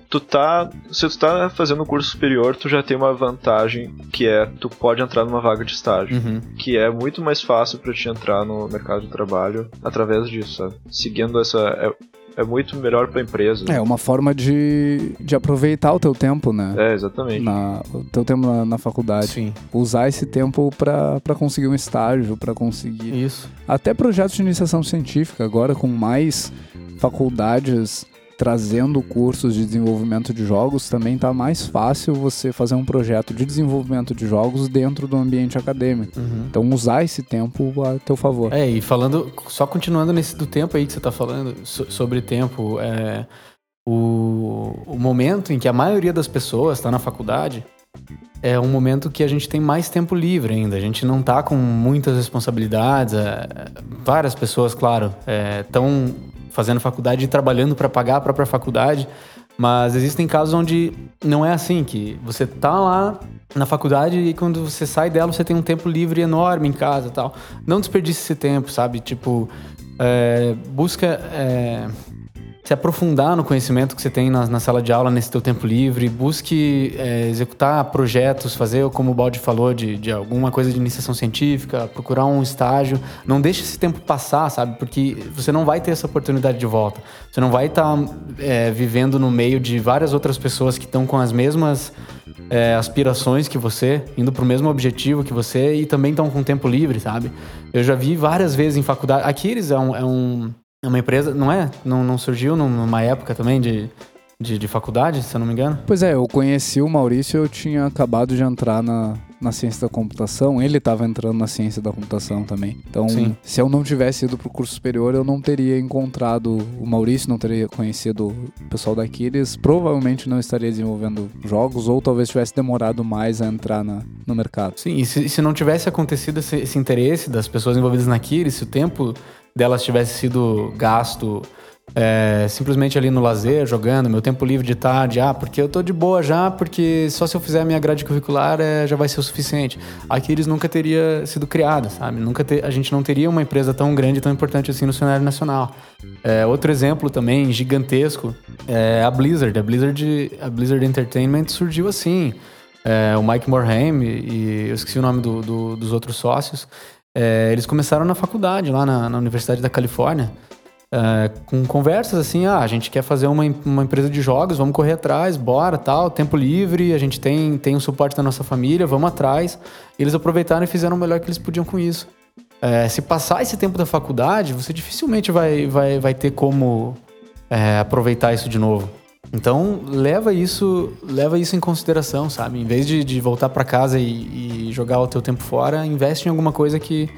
tu tá. Se tu tá fazendo um curso superior, tu já tem uma vantagem que é tu pode entrar numa vaga de estágio. Uhum. Que é muito mais fácil para te entrar no mercado de trabalho através disso, sabe? Seguindo essa. É, muito melhor para a empresa. É uma forma de, de aproveitar o teu tempo, né? É, exatamente. Na, o teu tempo na, na faculdade. Sim. Usar esse tempo para conseguir um estágio, para conseguir. Isso. Até projetos de iniciação científica, agora com mais faculdades trazendo cursos de desenvolvimento de jogos, também está mais fácil você fazer um projeto de desenvolvimento de jogos dentro do ambiente acadêmico. Uhum. Então, usar esse tempo a teu favor. É, e falando, só continuando nesse do tempo aí que você está falando, so, sobre tempo, é, o, o momento em que a maioria das pessoas está na faculdade é um momento que a gente tem mais tempo livre ainda. A gente não está com muitas responsabilidades. É, várias pessoas, claro, estão é, fazendo faculdade e trabalhando para pagar a própria faculdade. Mas existem casos onde não é assim, que você tá lá na faculdade e quando você sai dela você tem um tempo livre enorme em casa e tal. Não desperdice esse tempo, sabe? Tipo, é, busca é, se aprofundar no conhecimento que você tem na, na sala de aula nesse teu tempo livre, busque é, executar projetos, fazer, como o Baldi falou, de, de alguma coisa de iniciação científica, procurar um estágio. Não deixe esse tempo passar, sabe? Porque você não vai ter essa oportunidade de volta. Você não vai estar tá, é, vivendo no meio de várias outras pessoas que estão com as mesmas é, aspirações que você, indo para o mesmo objetivo que você e também estão com tempo livre, sabe? Eu já vi várias vezes em faculdade. Aqui eles é um, é um é uma empresa, não é? Não, não surgiu numa época também de, de, de, faculdade, se eu não me engano? Pois é, eu conheci o Maurício, eu tinha acabado de entrar na, na ciência da computação, ele estava entrando na ciência da computação também. Então, Sim. se eu não tivesse ido para o curso superior, eu não teria encontrado o Maurício, não teria conhecido o pessoal da Aquiles, provavelmente não estaria desenvolvendo jogos, ou talvez tivesse demorado mais a entrar na, no mercado. Sim, e se, se não tivesse acontecido esse, esse interesse das pessoas envolvidas na Aquiles, se o tempo delas tivesse sido gasto é, simplesmente ali no lazer, jogando, meu tempo livre de tarde, ah, porque eu tô de boa já, porque só se eu fizer a minha grade curricular é, já vai ser o suficiente. Aqui eles nunca teria sido criada, sabe? Nunca ter, a gente não teria uma empresa tão grande, tão importante assim no cenário nacional. É, outro exemplo também gigantesco é a Blizzard. A Blizzard, a Blizzard Entertainment surgiu assim. É, o Mike Morhaime e eu esqueci o nome do, do, dos outros sócios. É, eles começaram na faculdade, lá na, na Universidade da Califórnia, é, com conversas assim: ah, a gente quer fazer uma, uma empresa de jogos, vamos correr atrás, bora, tal, tempo livre, a gente tem, tem o suporte da nossa família, vamos atrás. Eles aproveitaram e fizeram o melhor que eles podiam com isso. É, se passar esse tempo da faculdade, você dificilmente vai, vai, vai ter como é, aproveitar isso de novo. Então leva isso, leva isso em consideração, sabe? Em vez de, de voltar para casa e, e, jogar o teu tempo fora, investe em alguma coisa que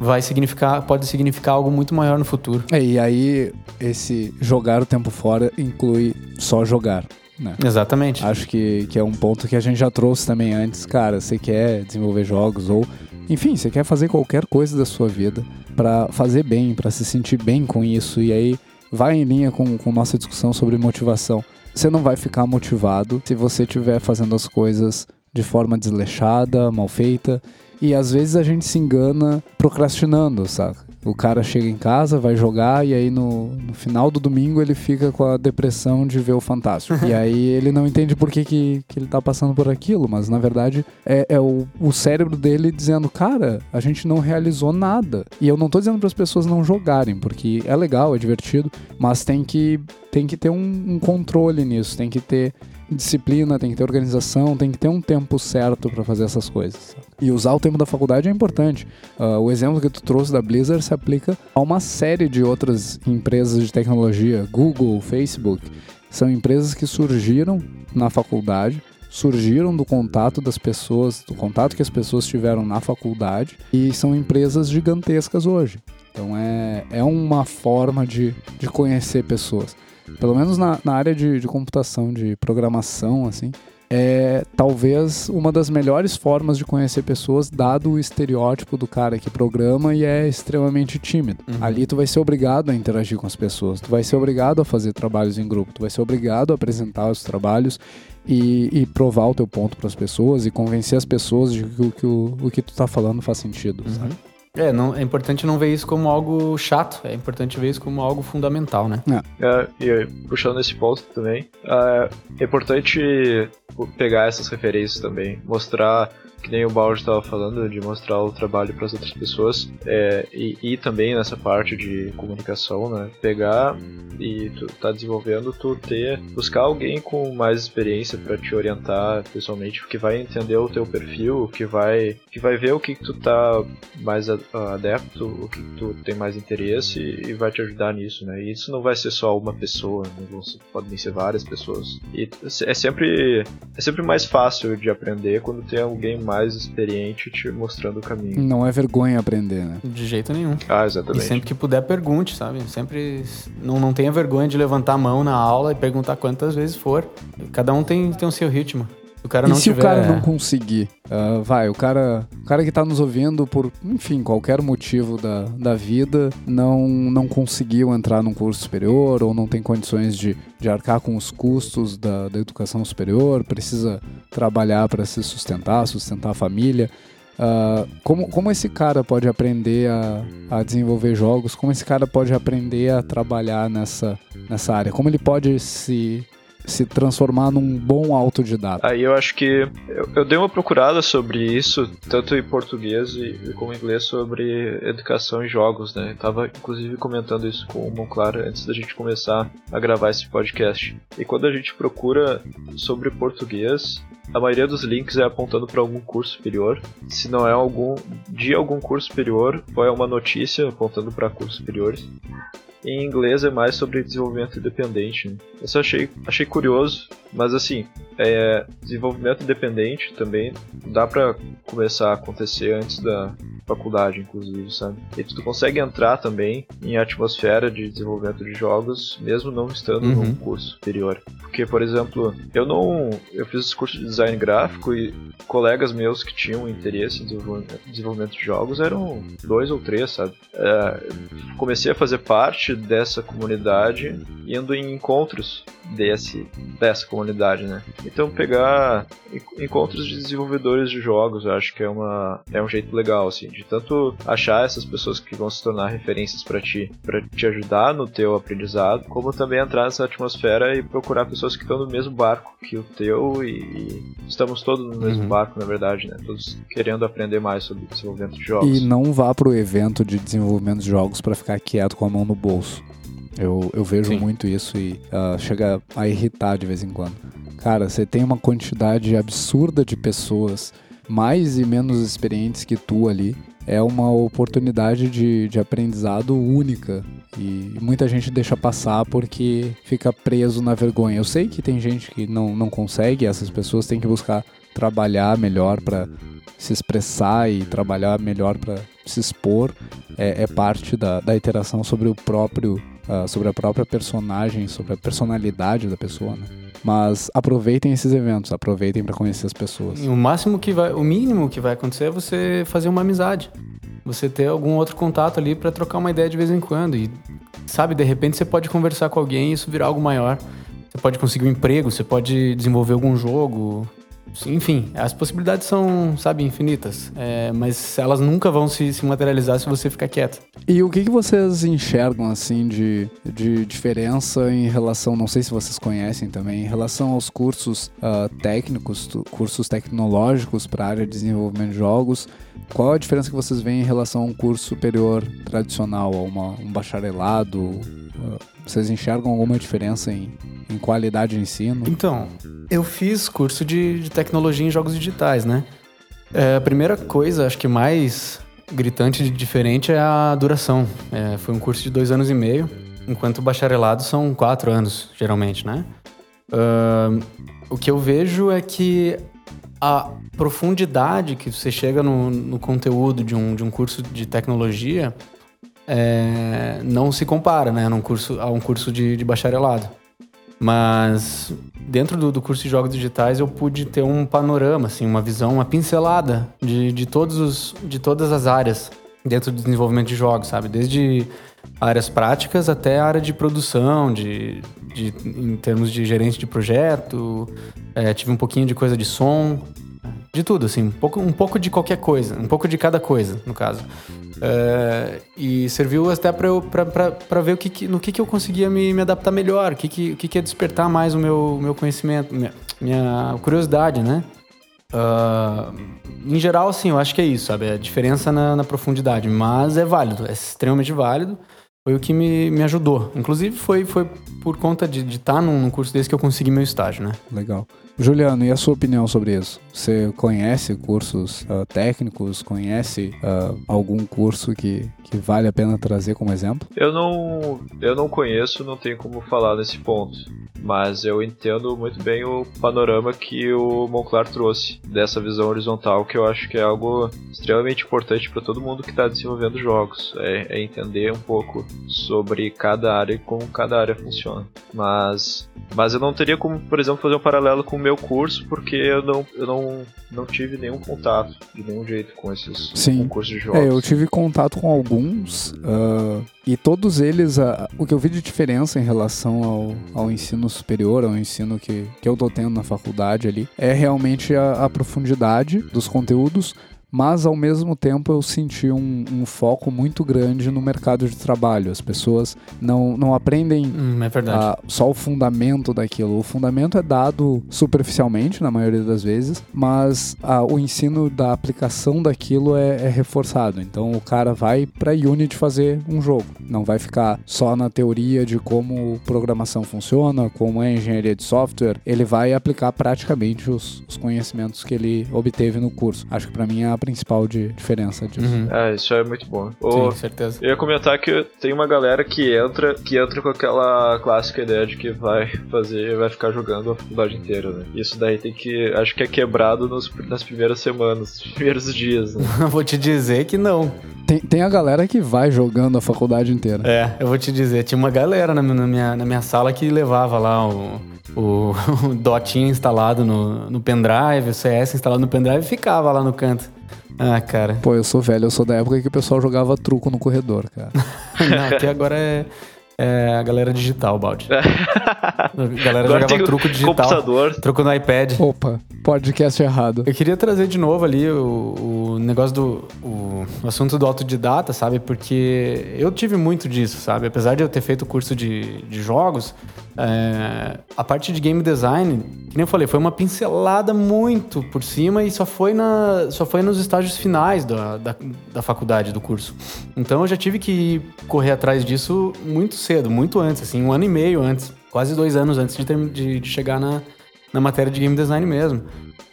vai significar, pode significar algo muito maior no futuro. É, e aí esse jogar o tempo fora inclui só jogar. Né? Exatamente. Acho que, que é um ponto que a gente já trouxe também antes. Cara, você quer desenvolver jogos ou, enfim, você quer fazer qualquer coisa da sua vida para fazer bem, para se sentir bem com isso. E aí vai em linha com, com nossa discussão sobre motivação. Você não vai ficar motivado se você estiver fazendo as coisas de forma desleixada, mal feita. E às vezes a gente se engana procrastinando, sabe? O cara chega em casa, vai jogar e aí no, no final do domingo ele fica com a depressão de ver o Fantástico. e aí ele não entende por que, que, que ele tá passando por aquilo, mas na verdade é, é o, o cérebro dele dizendo: Cara, a gente não realizou nada. E eu não tô dizendo para as pessoas não jogarem, porque é legal, é divertido, mas tem que, tem que ter um, um controle nisso, tem que ter disciplina, tem que ter organização, tem que ter um tempo certo para fazer essas coisas. E usar o tempo da faculdade é importante. Uh, o exemplo que tu trouxe da Blizzard se aplica a uma série de outras empresas de tecnologia, Google, Facebook. São empresas que surgiram na faculdade, surgiram do contato das pessoas, do contato que as pessoas tiveram na faculdade e são empresas gigantescas hoje. Então é, é uma forma de, de conhecer pessoas pelo menos na, na área de, de computação, de programação, assim, é talvez uma das melhores formas de conhecer pessoas, dado o estereótipo do cara que programa e é extremamente tímido. Uhum. Ali tu vai ser obrigado a interagir com as pessoas, tu vai ser obrigado a fazer trabalhos em grupo, tu vai ser obrigado a apresentar os trabalhos e, e provar o teu ponto para as pessoas e convencer as pessoas de que, que o, o que tu tá falando faz sentido, uhum. sabe? É, não, é importante não ver isso como algo chato, é importante ver isso como algo fundamental, né? É. é e puxando esse ponto também, é, é importante pegar essas referências também, mostrar que nem o Bauer estava falando, de mostrar o trabalho para as outras pessoas é, e, e, também nessa parte de comunicação, né? Pegar e tu tá desenvolvendo, tu ter, buscar alguém com mais experiência para te orientar pessoalmente, que vai entender o teu perfil, que vai, que vai ver o que, que tu tá mais adepto, o que, que tu tem mais interesse e vai te ajudar nisso, né? E isso não vai ser só uma pessoa, né? podem ser várias pessoas. E é sempre, é sempre mais fácil de aprender quando tem alguém experiente te mostrando o caminho. Não é vergonha aprender, né? De jeito nenhum. Ah, exatamente. E sempre que puder, pergunte, sabe? Sempre não, não tenha vergonha de levantar a mão na aula e perguntar quantas vezes for. Cada um tem, tem o seu ritmo. O cara e se tiver... o cara não conseguir? Uh, vai, o cara, o cara que tá nos ouvindo por, enfim, qualquer motivo da, da vida, não, não conseguiu entrar num curso superior ou não tem condições de, de arcar com os custos da, da educação superior, precisa trabalhar para se sustentar, sustentar a família. Uh, como, como esse cara pode aprender a, a desenvolver jogos? Como esse cara pode aprender a trabalhar nessa, nessa área? Como ele pode se se transformar num bom autodidata? Aí eu acho que eu, eu dei uma procurada sobre isso, tanto em português e, como em inglês, sobre educação em jogos, né? Eu tava inclusive comentando isso com o Monclar antes da gente começar a gravar esse podcast. E quando a gente procura sobre português, a maioria dos links é apontando para algum curso superior. Se não é algum de algum curso superior, ou é uma notícia apontando para cursos superiores. Em inglês é mais sobre desenvolvimento independente. Né? Eu achei, achei curioso, mas assim, é, desenvolvimento independente também dá para começar a acontecer antes da faculdade, inclusive, sabe? E tu consegue entrar também em atmosfera de desenvolvimento de jogos, mesmo não estando uhum. num curso superior. Porque, por exemplo, eu não. Eu fiz esse curso de design gráfico e colegas meus que tinham interesse em desenvolvimento de jogos eram dois ou três, sabe? É, comecei a fazer parte dessa comunidade indo em encontros desse, dessa comunidade, né? Então pegar encontros de desenvolvedores de jogos, eu acho que é, uma, é um jeito legal, assim, de tanto achar essas pessoas que vão se tornar referências para ti, para te ajudar no teu aprendizado, como também entrar nessa atmosfera e procurar pessoas que estão no mesmo barco que o teu e, e estamos todos no mesmo uhum. barco, na verdade, né? Todos querendo aprender mais sobre desenvolvimento de jogos. E não vá pro evento de desenvolvimento de jogos para ficar quieto com a mão no bolso. Eu, eu vejo Sim. muito isso e uh, chega a irritar de vez em quando. Cara, você tem uma quantidade absurda de pessoas mais e menos experientes que tu ali. É uma oportunidade de, de aprendizado única E muita gente deixa passar porque fica preso na vergonha. Eu sei que tem gente que não, não consegue, essas pessoas têm que buscar trabalhar melhor para se expressar e trabalhar melhor para se expor. É, é parte da, da interação sobre o próprio, uh, sobre a própria personagem, sobre a personalidade da pessoa, né? Mas aproveitem esses eventos, aproveitem para conhecer as pessoas. O máximo que vai, o mínimo que vai acontecer é você fazer uma amizade. Você ter algum outro contato ali para trocar uma ideia de vez em quando e sabe, de repente você pode conversar com alguém e isso virar algo maior. Você pode conseguir um emprego, você pode desenvolver algum jogo, enfim, as possibilidades são, sabe, infinitas. É, mas elas nunca vão se, se, materializar se você ficar quieto. E o que, que vocês enxergam, assim, de, de diferença em relação, não sei se vocês conhecem também, em relação aos cursos uh, técnicos, cursos tecnológicos para a área de desenvolvimento de jogos? Qual a diferença que vocês veem em relação a um curso superior tradicional, a uma, um bacharelado? Uh, vocês enxergam alguma diferença em, em qualidade de ensino? Então, eu fiz curso de, de tecnologia em jogos digitais, né? É, a primeira coisa, acho que mais gritante de diferente é a duração. É, foi um curso de dois anos e meio, enquanto o bacharelado são quatro anos, geralmente, né? Uh, o que eu vejo é que a profundidade que você chega no, no conteúdo de um, de um curso de tecnologia é, não se compara né, num curso, a um curso de, de bacharelado. Mas dentro do, do, curso de jogos digitais eu pude ter um panorama, assim, uma visão, uma pincelada de, de, todos os, de todas as áreas dentro do desenvolvimento de jogos, sabe? Desde áreas práticas até a área de produção, de, de em termos de gerente de projeto, é, tive um pouquinho de coisa de som, de tudo, assim, um pouco, um pouco de qualquer coisa, um pouco de cada coisa, no caso. É, e serviu até para ver o que, no que, que eu conseguia me, me adaptar melhor, o que, que, que, que ia despertar mais o meu, meu conhecimento, minha, minha curiosidade, né? Uh, em geral, assim, eu acho que é isso, sabe? A diferença na, na profundidade, mas é válido, é extremamente válido foi o que me, me ajudou. Inclusive, foi, foi por conta de estar tá num, num curso desse que eu consegui meu estágio, né? Legal. Juliano, e a sua opinião sobre isso? Você conhece cursos uh, técnicos? Conhece uh, algum curso que, que vale a pena trazer como exemplo? Eu não, eu não conheço, não tenho como falar nesse ponto. Mas eu entendo muito bem o panorama que o Monclar trouxe dessa visão horizontal, que eu acho que é algo extremamente importante para todo mundo que está desenvolvendo jogos. É, é, entender um pouco sobre cada área e como cada área funciona. Mas, mas eu não teria como, por exemplo, fazer um paralelo com o meu curso, porque eu não, eu não, não tive nenhum contato de nenhum jeito com esses Sim. cursos de jogos. É, eu tive contato com alguns. Uh, e todos eles, uh, o que eu vi de diferença em relação ao, ao ensino superior, ao ensino que, que eu tô tendo na faculdade ali, é realmente a, a profundidade dos conteúdos, mas ao mesmo tempo eu senti um, um, foco muito grande no mercado de trabalho. As pessoas não, não aprendem hum, é a, só o fundamento daquilo. O fundamento é dado superficialmente, na maioria das vezes, mas a, o ensino da aplicação daquilo é, é reforçado. Então o cara vai para Unity fazer um jogo, não vai ficar só na teoria de como programação funciona, como é engenharia de software. Ele vai aplicar praticamente os, os conhecimentos que ele obteve no curso. Acho que para mim é a principal de diferença disso. Uhum. É, isso é muito bom. Sim, certeza. Eu ia comentar que tem uma galera que entra, que entra com aquela clássica ideia de que vai fazer, vai ficar jogando a faculdade inteira, né? Isso daí tem que, acho que é quebrado nos, nas primeiras semanas, nos primeiros dias, né? vou te dizer que não. Tem, tem a galera que vai jogando a faculdade inteira. É, eu vou te dizer, tinha uma galera na, na minha, na minha sala que levava lá o, o, o Dotinha instalado no, no pendrive, o CS instalado no pendrive e ficava lá no canto. Ah, cara. Pô, eu sou velho, eu sou da época que o pessoal jogava truco no corredor, cara. Não, aqui agora é, é a galera digital, Balde. a galera agora jogava truco digital. Computador. Truco no iPad. Opa, podcast errado. Eu queria trazer de novo ali o, o negócio do. O, o, assunto do autodidata, sabe? Porque eu tive muito disso, sabe? Apesar de eu ter feito curso de, de jogos, é, a parte de game design, que nem eu falei, foi uma pincelada muito por cima e só foi, na, só foi nos estágios finais da, da, da faculdade, do curso. Então eu já tive que correr atrás disso muito cedo, muito antes, assim, um ano e meio antes, quase dois anos antes de, ter, de, de chegar na, na matéria de game design mesmo.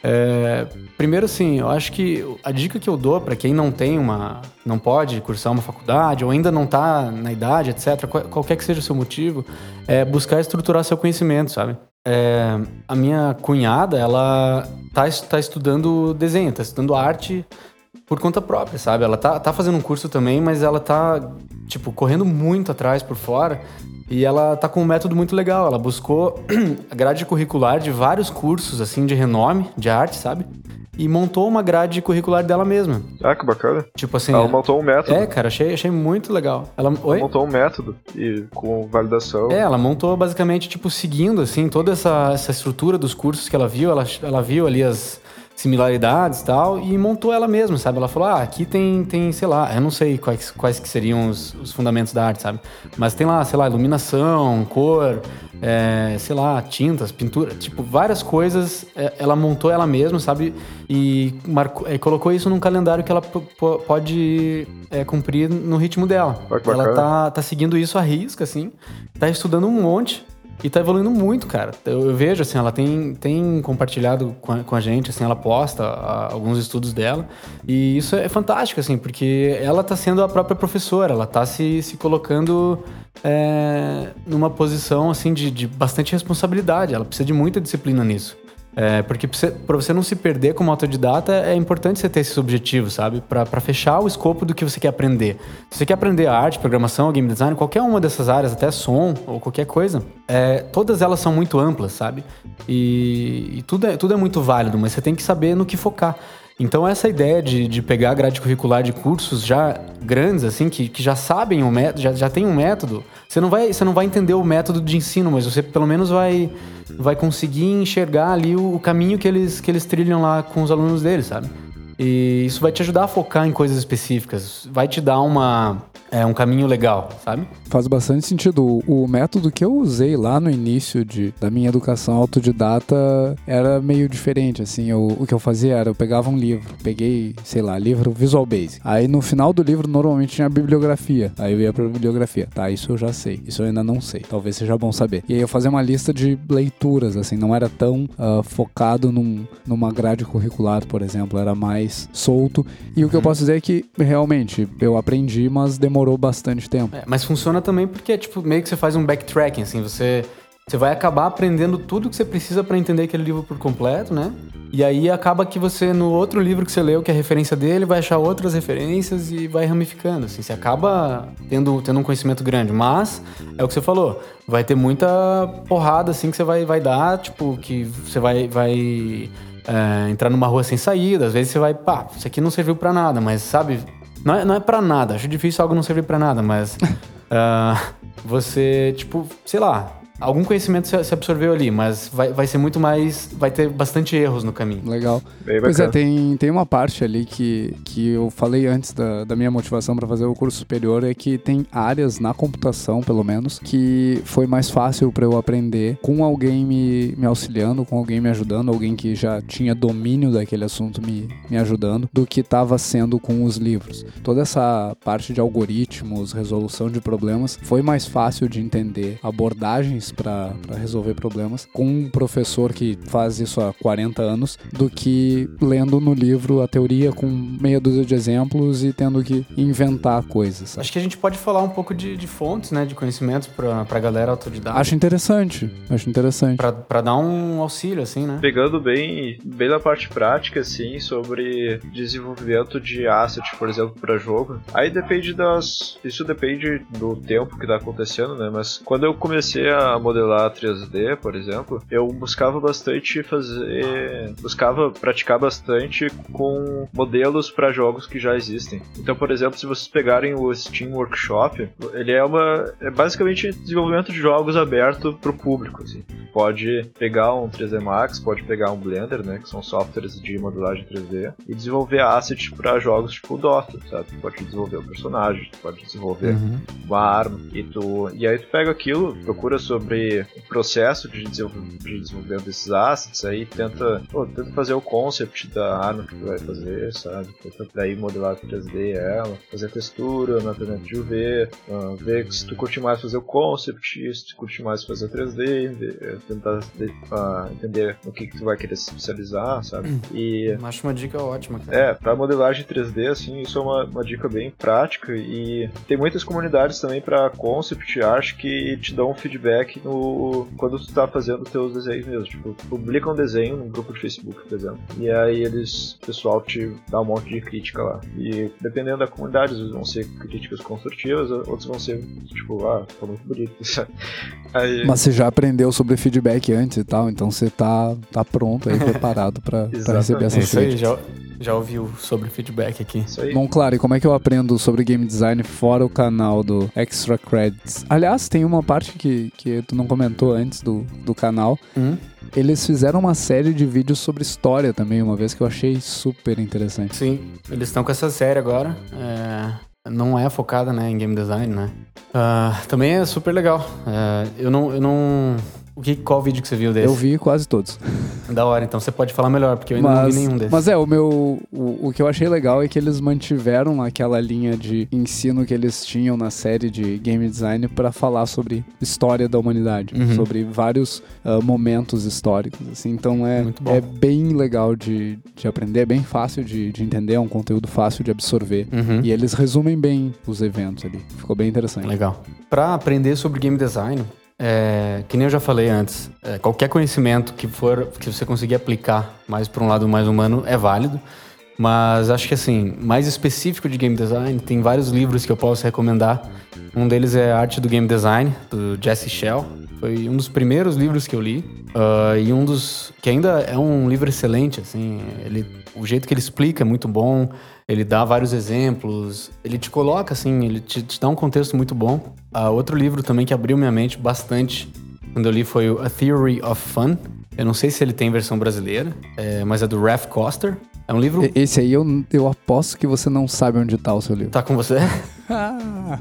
É, primeiro, assim, eu acho que a dica que eu dou para quem não tem uma. não pode cursar uma faculdade ou ainda não está na idade, etc., qualquer que seja o seu motivo, é buscar estruturar seu conhecimento, sabe? É, a minha cunhada, ela tá, tá estudando desenho, tá estudando arte por conta própria, sabe? Ela tá, tá fazendo um curso também, mas ela tá, tipo, correndo muito atrás por fora. E ela tá com um método muito legal. Ela buscou a grade curricular de vários cursos, assim, de renome, de arte, sabe? E montou uma grade curricular dela mesma. Ah, que bacana. Tipo assim. Ela montou um método. É, cara, achei, achei muito legal. Ela, Oi? montou um método e com validação. É, ela montou basicamente, tipo, seguindo, assim, toda essa, essa estrutura dos cursos que ela viu. Ela, ela viu ali as similaridades e tal, e montou ela mesma, sabe? Ela falou, ah, aqui tem, tem sei lá, eu não sei quais, quais que seriam os, os fundamentos da arte, sabe? Mas tem lá, sei lá, iluminação, cor, é, sei lá, tintas, pintura, tipo, várias coisas é, ela montou ela mesma, sabe? E, marcou, e colocou isso num calendário que ela pode é, cumprir no ritmo dela. Ela tá, tá seguindo isso à risca, assim, tá estudando um monte, e tá evoluindo muito, cara. Eu, eu, vejo, assim, ela tem, tem compartilhado com a, com a gente, assim, ela posta a, alguns estudos dela. E isso é fantástico, assim, porque ela tá sendo a própria professora, ela tá se, se colocando é, numa posição, assim, de, de bastante responsabilidade. Ela precisa de muita disciplina nisso. É, porque para você não se perder como autodidata, é importante você ter esses objetivos, sabe? Para fechar o escopo do que você quer aprender. Se você quer aprender arte, programação, game design, qualquer uma dessas áreas, até som ou qualquer coisa, é, todas elas são muito amplas, sabe? E, e, tudo, é, tudo é muito válido, mas você tem que saber no que focar. Então essa ideia de, de pegar grade curricular de cursos já grandes, assim, que, que já sabem o método, já, já tem um método, você não, vai, você não vai entender o método de ensino, mas você pelo menos vai, vai conseguir enxergar ali o, o caminho que eles, que eles trilham lá com os alunos deles, sabe? E isso vai te ajudar a focar em coisas específicas, vai te dar uma, é um caminho legal, sabe? Faz bastante sentido. O, método que eu usei lá no início de, da minha educação autodidata era meio diferente, assim. Eu, o que eu fazia era, eu pegava um livro, peguei, sei lá, livro Visual Basic. Aí no final do livro, normalmente tinha a bibliografia. Aí eu ia pra bibliografia. Tá, isso eu já sei. Isso eu ainda não sei. Talvez seja bom saber. E aí eu fazia uma lista de leituras, assim. Não era tão uh, focado num, numa grade curricular, por exemplo. Era mais solto. E o que eu posso dizer é que, realmente, eu aprendi, mas demorou bastante tempo. É, mas funciona também porque, tipo, meio que você faz um backtracking, assim, você, você vai acabar aprendendo tudo que você precisa para entender aquele livro por completo, né? E aí acaba que você, no outro livro que você leu, que é a referência dele, vai achar outras referências e vai ramificando, assim. Você acaba tendo, tendo um conhecimento grande, mas é o que você falou, vai ter muita porrada, assim, que você vai, vai dar, tipo, que você vai... vai é, entrar numa rua sem saída, às vezes você vai, pá, isso aqui não serviu para nada, mas sabe, não é, não é pra nada. Acho difícil algo não servir pra nada, mas. uh, você, tipo, sei lá, algum conhecimento se absorveu ali, mas vai, vai ser muito mais. Vai ter bastante erros no caminho. Legal. pois é, tem, tem uma parte ali que, que eu falei antes da, da minha motivação para fazer o curso superior, é que tem áreas na computação, pelo menos, que foi mais fácil para eu aprender com alguém me, me auxiliando, com alguém me ajudando, alguém que já tinha domínio daquele assunto me, me ajudando, do que estava sendo com os livros. Toda essa parte de algoritmos, resolução de problemas, foi mais fácil de entender abordagens para resolver problemas com um professor que faz isso há 40 anos do que lendo no livro a teoria com meia dúzia de exemplos e tendo que inventar coisas. Acho que a gente pode falar um pouco de, de fontes, né, de conhecimentos para a galera autodidata. Acho interessante, acho interessante. Para dar um auxílio, assim, né? Pegando bem, bem na parte prática, assim, sobre desenvolvimento de asset, por exemplo, para jogo. Aí depende das. Isso depende do tempo que tá acontecendo, né? Mas quando eu comecei a modelar 3D, por exemplo, eu buscava bastante fazer, buscava praticar bastante com modelos para jogos que já existem. Então, por exemplo, se vocês pegarem o Steam Workshop, ele é uma é basicamente desenvolvimento de jogos aberto para o público. Assim. Pode pegar um 3D Max, pode pegar um Blender, né, que são softwares de modelagem 3D, e desenvolver assets para jogos tipo Dota, sabe? Pode desenvolver um personagem, pode desenvolver uhum. uma arma e tu e aí tu pega aquilo, procura sobre sobre o processo de, desenvolvimento, de desenvolvimento desses assets, aí tenta, pô, tenta fazer o concept da arma que tu vai fazer, sabe? Tenta daí modelar 3D ela, fazer textura na internet de UV, uh, ver se tu curte mais fazer o concept, se tu curte mais fazer 3D, ver, tentar uh, entender no que, que tu vai querer se especializar, sabe? Hum. E Acho uma dica ótima, cara. é, pra modelagem 3D, assim, isso é uma, uma dica bem prática e tem muitas comunidades também pra concept art que te dão um feedback no, quando tu tá fazendo teus desenhos mesmo. Tipo, publica um desenho num grupo de Facebook, por exemplo, e aí eles, o pessoal te dá um monte de crítica lá. E dependendo da comunidade, às vezes vão ser críticas construtivas, outros vão ser, tipo, ah, tá muito bonito. sabe? Aí, Mas você já aprendeu sobre feedback antes e tal, então você tá, tá pronto aí, preparado pra, pra Exatamente. receber É essas isso aí, críticas. já, já ouviu sobre feedback aqui. isso aí. Bom, claro, e como é que eu aprendo sobre game design fora o canal do Extra Credits? Aliás, tem uma parte que, que tu não comentou antes do, do canal. Hum? Eles fizeram uma série de vídeos sobre história também, uma vez que eu achei super interessante. Sim, eles estão com essa série agora. É, não é focada né, em game design, né? Ah, também é super legal. É, eu não. Eu não... O que, qual vídeo que você viu desse? Eu vi quase todos. Da hora, então você pode falar melhor, porque eu ainda não Mas, vi nenhum desses. mas é, o meu. O, o que eu achei legal é que eles mantiveram aquela linha de ensino que eles tinham na série de game design pra falar sobre história da humanidade, Uhum. sobre vários ah, momentos históricos. Assim, então é, é bem legal de, de aprender, é bem fácil de, de entender, é um conteúdo fácil de absorver. Uhum. E eles resumem bem os eventos ali. Ficou bem interessante. Legal. Pra aprender sobre game design, é, que nem eu já falei antes, é, qualquer conhecimento que for que você conseguir aplicar mais para um lado mais humano é válido. Mas acho que assim, mais específico de game design, tem vários livros que eu posso recomendar. Um deles é Arte do Game Design, do Jesse Shell. Foi um dos primeiros livros que eu li. Ah, e um dos. que ainda é um livro excelente, assim. Ele, o jeito que ele explica é muito bom. Ele dá vários exemplos. Ele te coloca, assim, ele te, te dá um contexto muito bom. Ah, outro livro também que abriu minha mente bastante quando eu li foi o A Theory of Fun. Eu não sei se ele tem versão brasileira, é, mas é do Ralph Coster. É um livro. Esse aí eu, eu aposto que você não sabe onde tá o seu livro. Tá com você? Ah.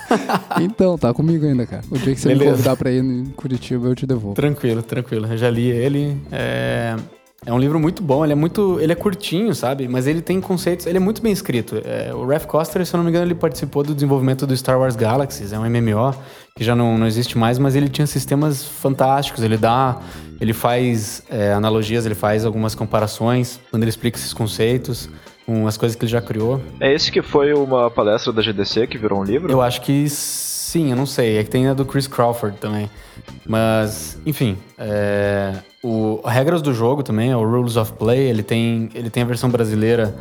então, tá comigo ainda, cara. O dia que você me Beleza. convidar pra ir em Curitiba, eu te devolvo. Tranquilo, tranquilo. Eu já li ele. É, é um livro muito bom. Ele é muito, ele é curtinho, sabe? Mas ele tem conceitos. Ele é muito bem escrito. É, o Ralph Coster, se eu não me engano, ele participou do desenvolvimento do Star Wars Galaxies. É um MMO que já não, não existe mais, mas ele tinha sistemas fantásticos. Ele dá, ele faz é, analogias, ele faz algumas comparações quando ele explica esses conceitos, com as coisas que ele já criou. É esse que foi uma palestra da GDC que virou um livro? Eu acho que sim, eu não sei. É que tem a do Chris Crawford também. Mas, enfim, é, o regras do jogo também, é o Rules of Play, ele tem, ele tem a versão brasileira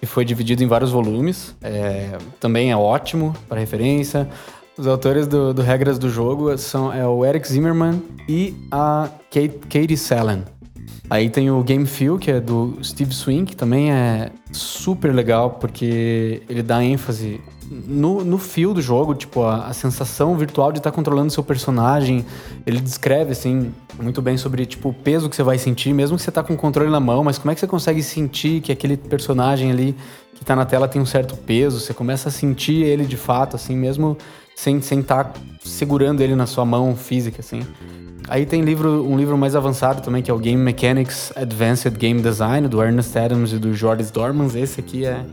que foi dividido em vários volumes. É, também é ótimo para referência. Os autores do, do Regras do Jogo são é o Eric Zimmerman e a Kate, Katie Salen. Aí tem o Game Feel, que é do Steve Swing, que também é super legal, porque ele dá ênfase no, no feel do jogo, tipo, a, a sensação virtual de estar controlando seu personagem. Ele descreve, assim, muito bem sobre, tipo, o peso que você vai sentir, mesmo que você tá com o controle na mão, mas como é que você consegue sentir que aquele personagem ali que tá na tela tem um certo peso, você começa a sentir ele de fato, assim, mesmo sem estar sem tá segurando ele na sua mão física, assim. Aí tem livro, um livro mais avançado também, que é o Game Mechanics Advanced Game Design, do Ernest Adams e do Joris Dormans. Esse aqui é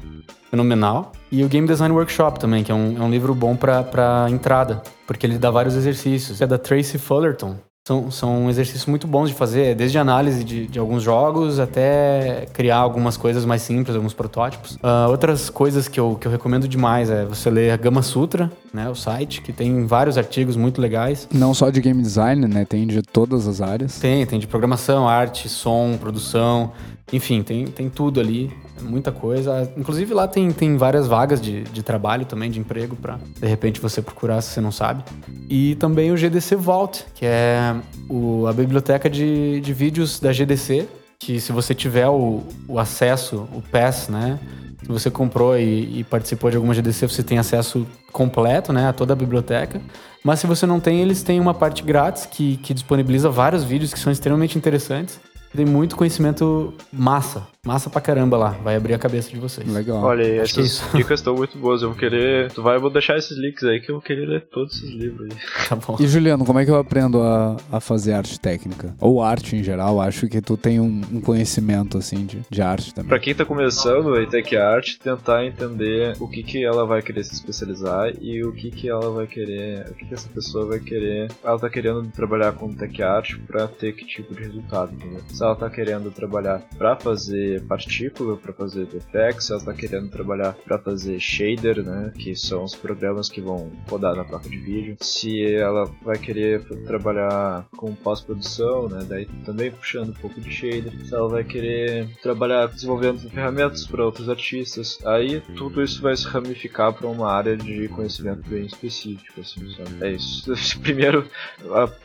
fenomenal. E o Game Design Workshop também, que é um, é um livro bom pra entrada, porque ele dá vários exercícios. É da Tracy Fullerton. São, são exercícios muito bons de fazer, desde análise de, de alguns jogos até criar algumas coisas mais simples, alguns protótipos. Ah, outras coisas que eu, que eu recomendo demais é você ler a Gama Sutra, né, o site, que tem vários artigos muito legais. Não só de game design, né? Tem de todas as áreas. Tem, tem de programação, arte, som, produção, enfim, tem, tem tudo ali, muita coisa. Inclusive lá tem, tem várias vagas de, de trabalho também, de emprego, pra de repente você procurar se você não sabe. E também o GDC Vault, que é o, a biblioteca de, de vídeos da GDC, que se você tiver o, o acesso, o pass, né? Se você comprou e, e participou de alguma GDC, você tem acesso completo, né, a toda a biblioteca. Mas se você não tem, eles têm uma parte grátis que, que disponibiliza vários vídeos que são extremamente interessantes. Tem muito conhecimento massa Massa pra caramba lá, vai abrir a cabeça de vocês. Legal. Olha aí, Acho é essas dicas estão muito boas. Eu vou querer. Tu vai, eu vou deixar esses links aí que eu vou querer ler todos esses livros aí. Tá bom. E Juliano, como é que eu aprendo a, a fazer arte técnica? Ou arte em geral? Acho que tu tem um, um conhecimento, assim, de, de arte também. Pra quem tá começando a Tech Art, tentar entender o que que ela vai querer se especializar e o que que ela vai querer, o que que essa pessoa vai querer. Ela tá querendo trabalhar com Tech Art pra ter que tipo de resultado, entendeu? Se ela tá querendo trabalhar pra fazer partícula, pra fazer VFX, ela tá querendo trabalhar pra fazer shader, né, que são os programas que vão rodar na placa de vídeo. Se ela vai querer trabalhar com pós-produção, né, daí também puxando um pouco de shader. Se ela vai querer trabalhar desenvolvendo ferramentas para outros artistas, aí tudo isso vai se ramificar para uma área de conhecimento bem específico, assim, sabe? É isso. Primeiro,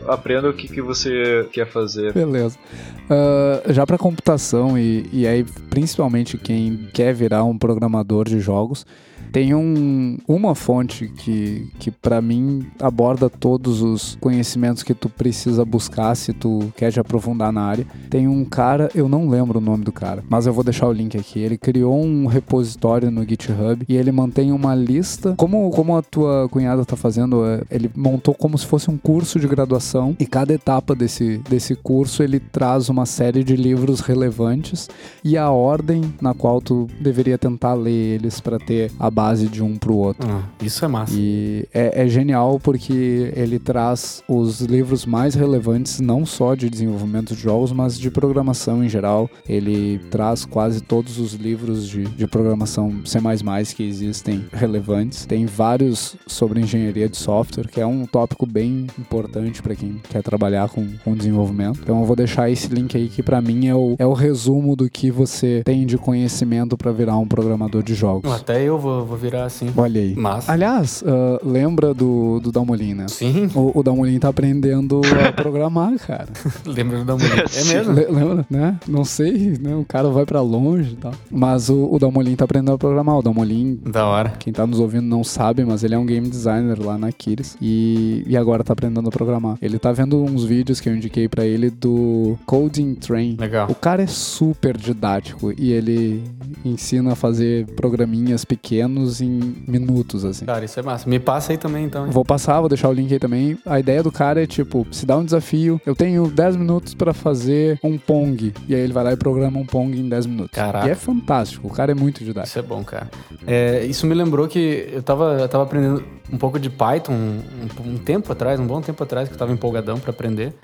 aprenda o que, que você quer fazer. Beleza. Ah, já para computação e, e aí principalmente quem quer virar um programador de jogos, tem um, uma fonte que, que para mim aborda todos os conhecimentos que tu precisa buscar se tu quer te aprofundar na área. Tem um cara, eu não lembro o nome do cara, mas eu vou deixar o link aqui. Ele criou um repositório no GitHub e ele mantém uma lista, como, como a tua cunhada tá fazendo, é, ele montou como se fosse um curso de graduação e cada etapa desse, desse curso ele traz uma série de livros relevantes e a ordem na qual tu deveria tentar ler eles para ter a base de um pro outro. Ah, isso é massa. E é, é genial porque ele traz os livros mais relevantes, não só de desenvolvimento de jogos, mas de programação em geral. Ele traz quase todos os livros de, de programação C que existem relevantes. Tem vários sobre engenharia de software, que é um tópico bem importante para quem quer trabalhar com, com desenvolvimento. Então eu vou deixar esse link aí que para mim é o, é o resumo do que você tem de conhecimento para virar um programador de jogos. Até eu vou, vou virar assim. Olha aí. Massa. Aliás, ah, lembra do, do Dalmolin, né? Sim, O, o Dalmolin tá aprendendo a programar, cara. lembra da mulher. É mesmo? Le- lembra, né? Não sei, né? O cara vai pra longe e tal. Mas o, o Dalmolin tá aprendendo a programar. O Dalmolin, Da hora. quem tá nos ouvindo não sabe, mas ele é um game designer lá na Kiris. E, e agora tá aprendendo a programar. Ele tá vendo uns vídeos que eu indiquei pra ele do Coding Train. Legal. O cara é super didático e ele ensina a fazer programinhas em minutos, assim. Cara, isso é massa. Me passa aí também, então. hein? Vou passar, vou deixar o link aí também. A ideia do cara é tipo, se dá um desafio, eu tenho 10 minutos pra fazer um Pong. E aí ele vai lá e programa um Pong em 10 minutos. Caraca. E é fantástico, o cara é muito didático. Isso é bom, cara. É, isso me lembrou que eu tava, eu tava aprendendo um pouco de Python um, um tempo atrás, um bom tempo atrás, que eu tava empolgadão pra aprender.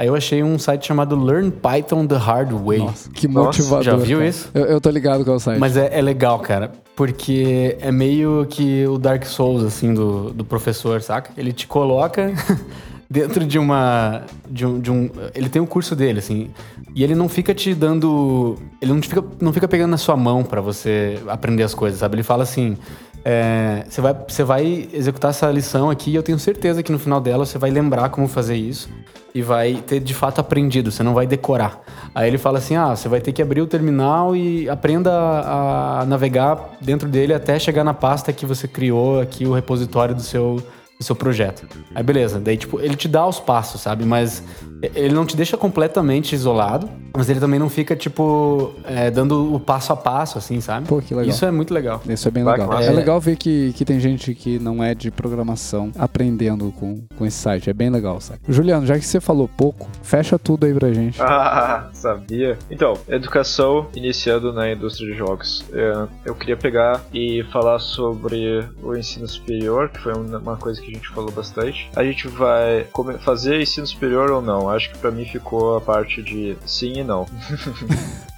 Aí eu achei um site chamado Learn Python the Hard Way. Nossa, que Nossa, motivador. já viu cara. isso? Eu, eu tô ligado com o site. Mas é, é legal, cara, porque é meio que o Dark Souls, assim, do, do professor, saca? Ele te coloca dentro de uma. De um, de um. Ele tem o curso dele, assim. E ele não fica te dando. Ele não, te fica, não fica pegando na sua mão pra você aprender as coisas, sabe? Ele fala assim. É, você, vai, vai executar essa lição aqui e eu tenho certeza que no final dela você vai lembrar como fazer isso e vai ter de fato aprendido, você não vai decorar. Aí ele fala assim: ah, você vai ter que abrir o terminal e aprenda a, a navegar dentro dele até chegar na pasta que você criou aqui, o repositório do seu, do seu projeto. Aí beleza, daí tipo, ele te dá os passos, sabe? Mas ele não te deixa completamente isolado, mas ele também não fica, tipo, é, dando o passo a passo, assim, sabe? Pô, que legal. Isso é muito legal. Isso é bem Vai, legal. É, massa. legal ver que, que tem gente que não é de programação aprendendo com, com esse site. É bem legal site. Juliano, já que você falou pouco, fecha tudo aí pra gente. Ah, sabia. Então, educação iniciando na indústria de jogos. É, Eu queria pegar e falar sobre o ensino superior, que foi uma coisa que a gente falou bastante. A gente vai fazer ensino superior ou não? Acho que pra mim ficou a parte de sim e não.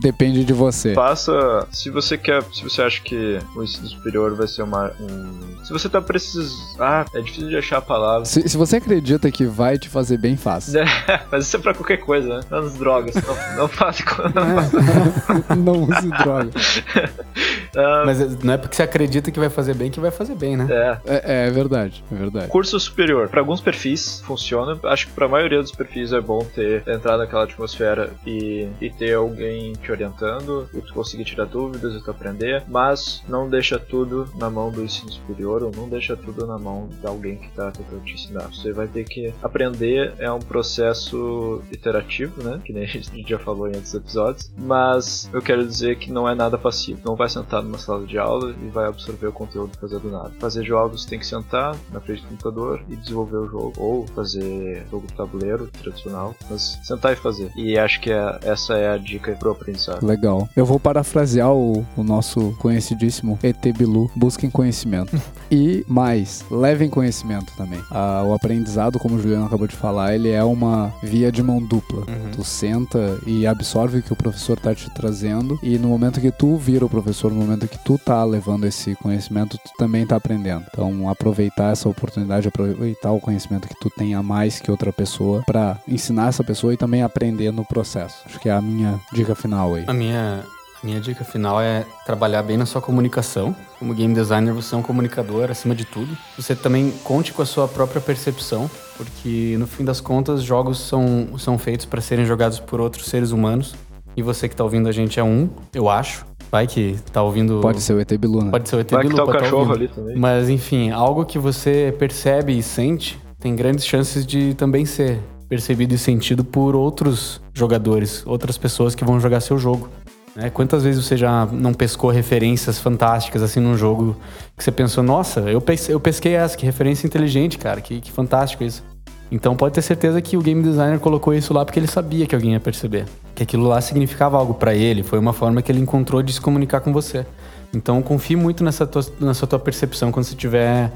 Depende de você. Faça, se você quer, se você acha que o ensino superior vai ser uma um, se você tá precisando, ah, é difícil de achar a palavra. Se, se você acredita que vai te fazer bem, faça. Mas isso é pra qualquer coisa, né? Menos drogas. Não, não faça. Não não use droga. Ah, Mas não é porque você acredita que vai fazer bem que vai fazer bem, né? é. É, é verdade, é verdade. Curso superior. Para alguns perfis funciona. Acho que para a maioria dos perfis é bom ter entrar naquela atmosfera e, e ter alguém te te orientando e tu conseguir tirar dúvidas e tu aprender, mas não deixa tudo na mão do ensino superior ou não deixa tudo na mão de alguém que está tentando te ensinar. Você vai ter que aprender, é um processo iterativo, né? Que nem a gente já falou em outros episódios, mas eu quero dizer que não é nada passivo. Não vai sentar numa sala de aula e vai absorver o conteúdo fazer do nada. Fazer jogos tem que sentar na frente do computador e desenvolver o jogo, ou fazer jogo tabuleiro tradicional, mas sentar e fazer. E acho que é, essa é a dica pro aprendizado. Legal. Eu vou parafrasear o, o nosso conhecidíssimo ET Bilu. Busquem conhecimento. e mais, levem conhecimento também. Ah, o aprendizado, como o Juliano acabou de falar, ele é uma via de mão dupla. Uhum. Tu senta e absorve o que o professor tá te trazendo e no momento que tu vira o professor, no momento que tu tá levando esse conhecimento, tu também tá aprendendo. Então, aproveitar essa oportunidade, aproveitar o conhecimento que tu tem a mais que outra pessoa para ensinar essa pessoa e também aprender no processo. Acho que é a minha dica final aí. A minha, minha dica final é trabalhar bem na sua comunicação. Como game designer, você é um comunicador acima de tudo. Você também conte com a sua própria percepção, porque no fim das contas, jogos são, são feitos para serem jogados por outros seres humanos. E você que tá ouvindo a gente é um, eu acho. Vai que tá ouvindo. Pode ser o ET Bilu, né? Pode ser o ET Vai que Bilu, tá o pode tá cachorro ouvindo. ali também. Mas enfim, algo que você percebe e sente tem grandes chances de também ser percebido e sentido por outros jogadores, outras pessoas que vão jogar seu jogo. né? Quantas vezes você já não pescou referências fantásticas assim num jogo que você pensou, nossa, eu pesquei, eu pesquei essa, que referência inteligente, cara, que, que fantástico isso. Então pode ter certeza que o game designer colocou isso lá porque ele sabia que alguém ia perceber. Que aquilo lá significava algo pra ele, foi uma forma que ele encontrou de se comunicar com você. Então confie muito nessa tua, nessa tua percepção quando você estiver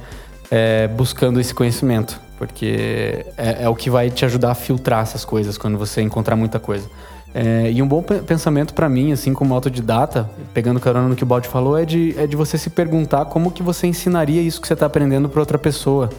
é, buscando esse conhecimento, porque é, é o que vai te ajudar a filtrar essas coisas quando você encontrar muita coisa. É, e um bom pe- pensamento pra mim, assim como autodidata, pegando carona no que o Baldi falou, é de, é de você se perguntar como que você ensinaria isso que você está aprendendo para outra pessoa,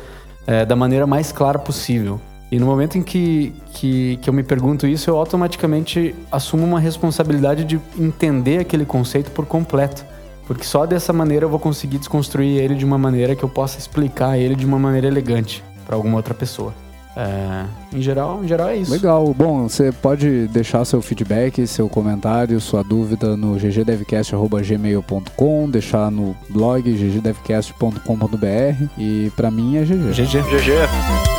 é, da maneira mais clara possível. E no momento em que, que, que eu me pergunto isso, eu automaticamente assumo uma responsabilidade de entender aquele conceito por completo. Porque só dessa maneira eu vou conseguir desconstruir ele de uma maneira que eu possa explicar ele de uma maneira elegante para alguma outra pessoa. É, em, geral, em geral é isso. Legal. Bom, você pode deixar seu feedback, seu comentário, sua dúvida no ggdevcast.gmail.com, deixar no blog ggdevcast.com.br e pra mim é GG. GG. GG.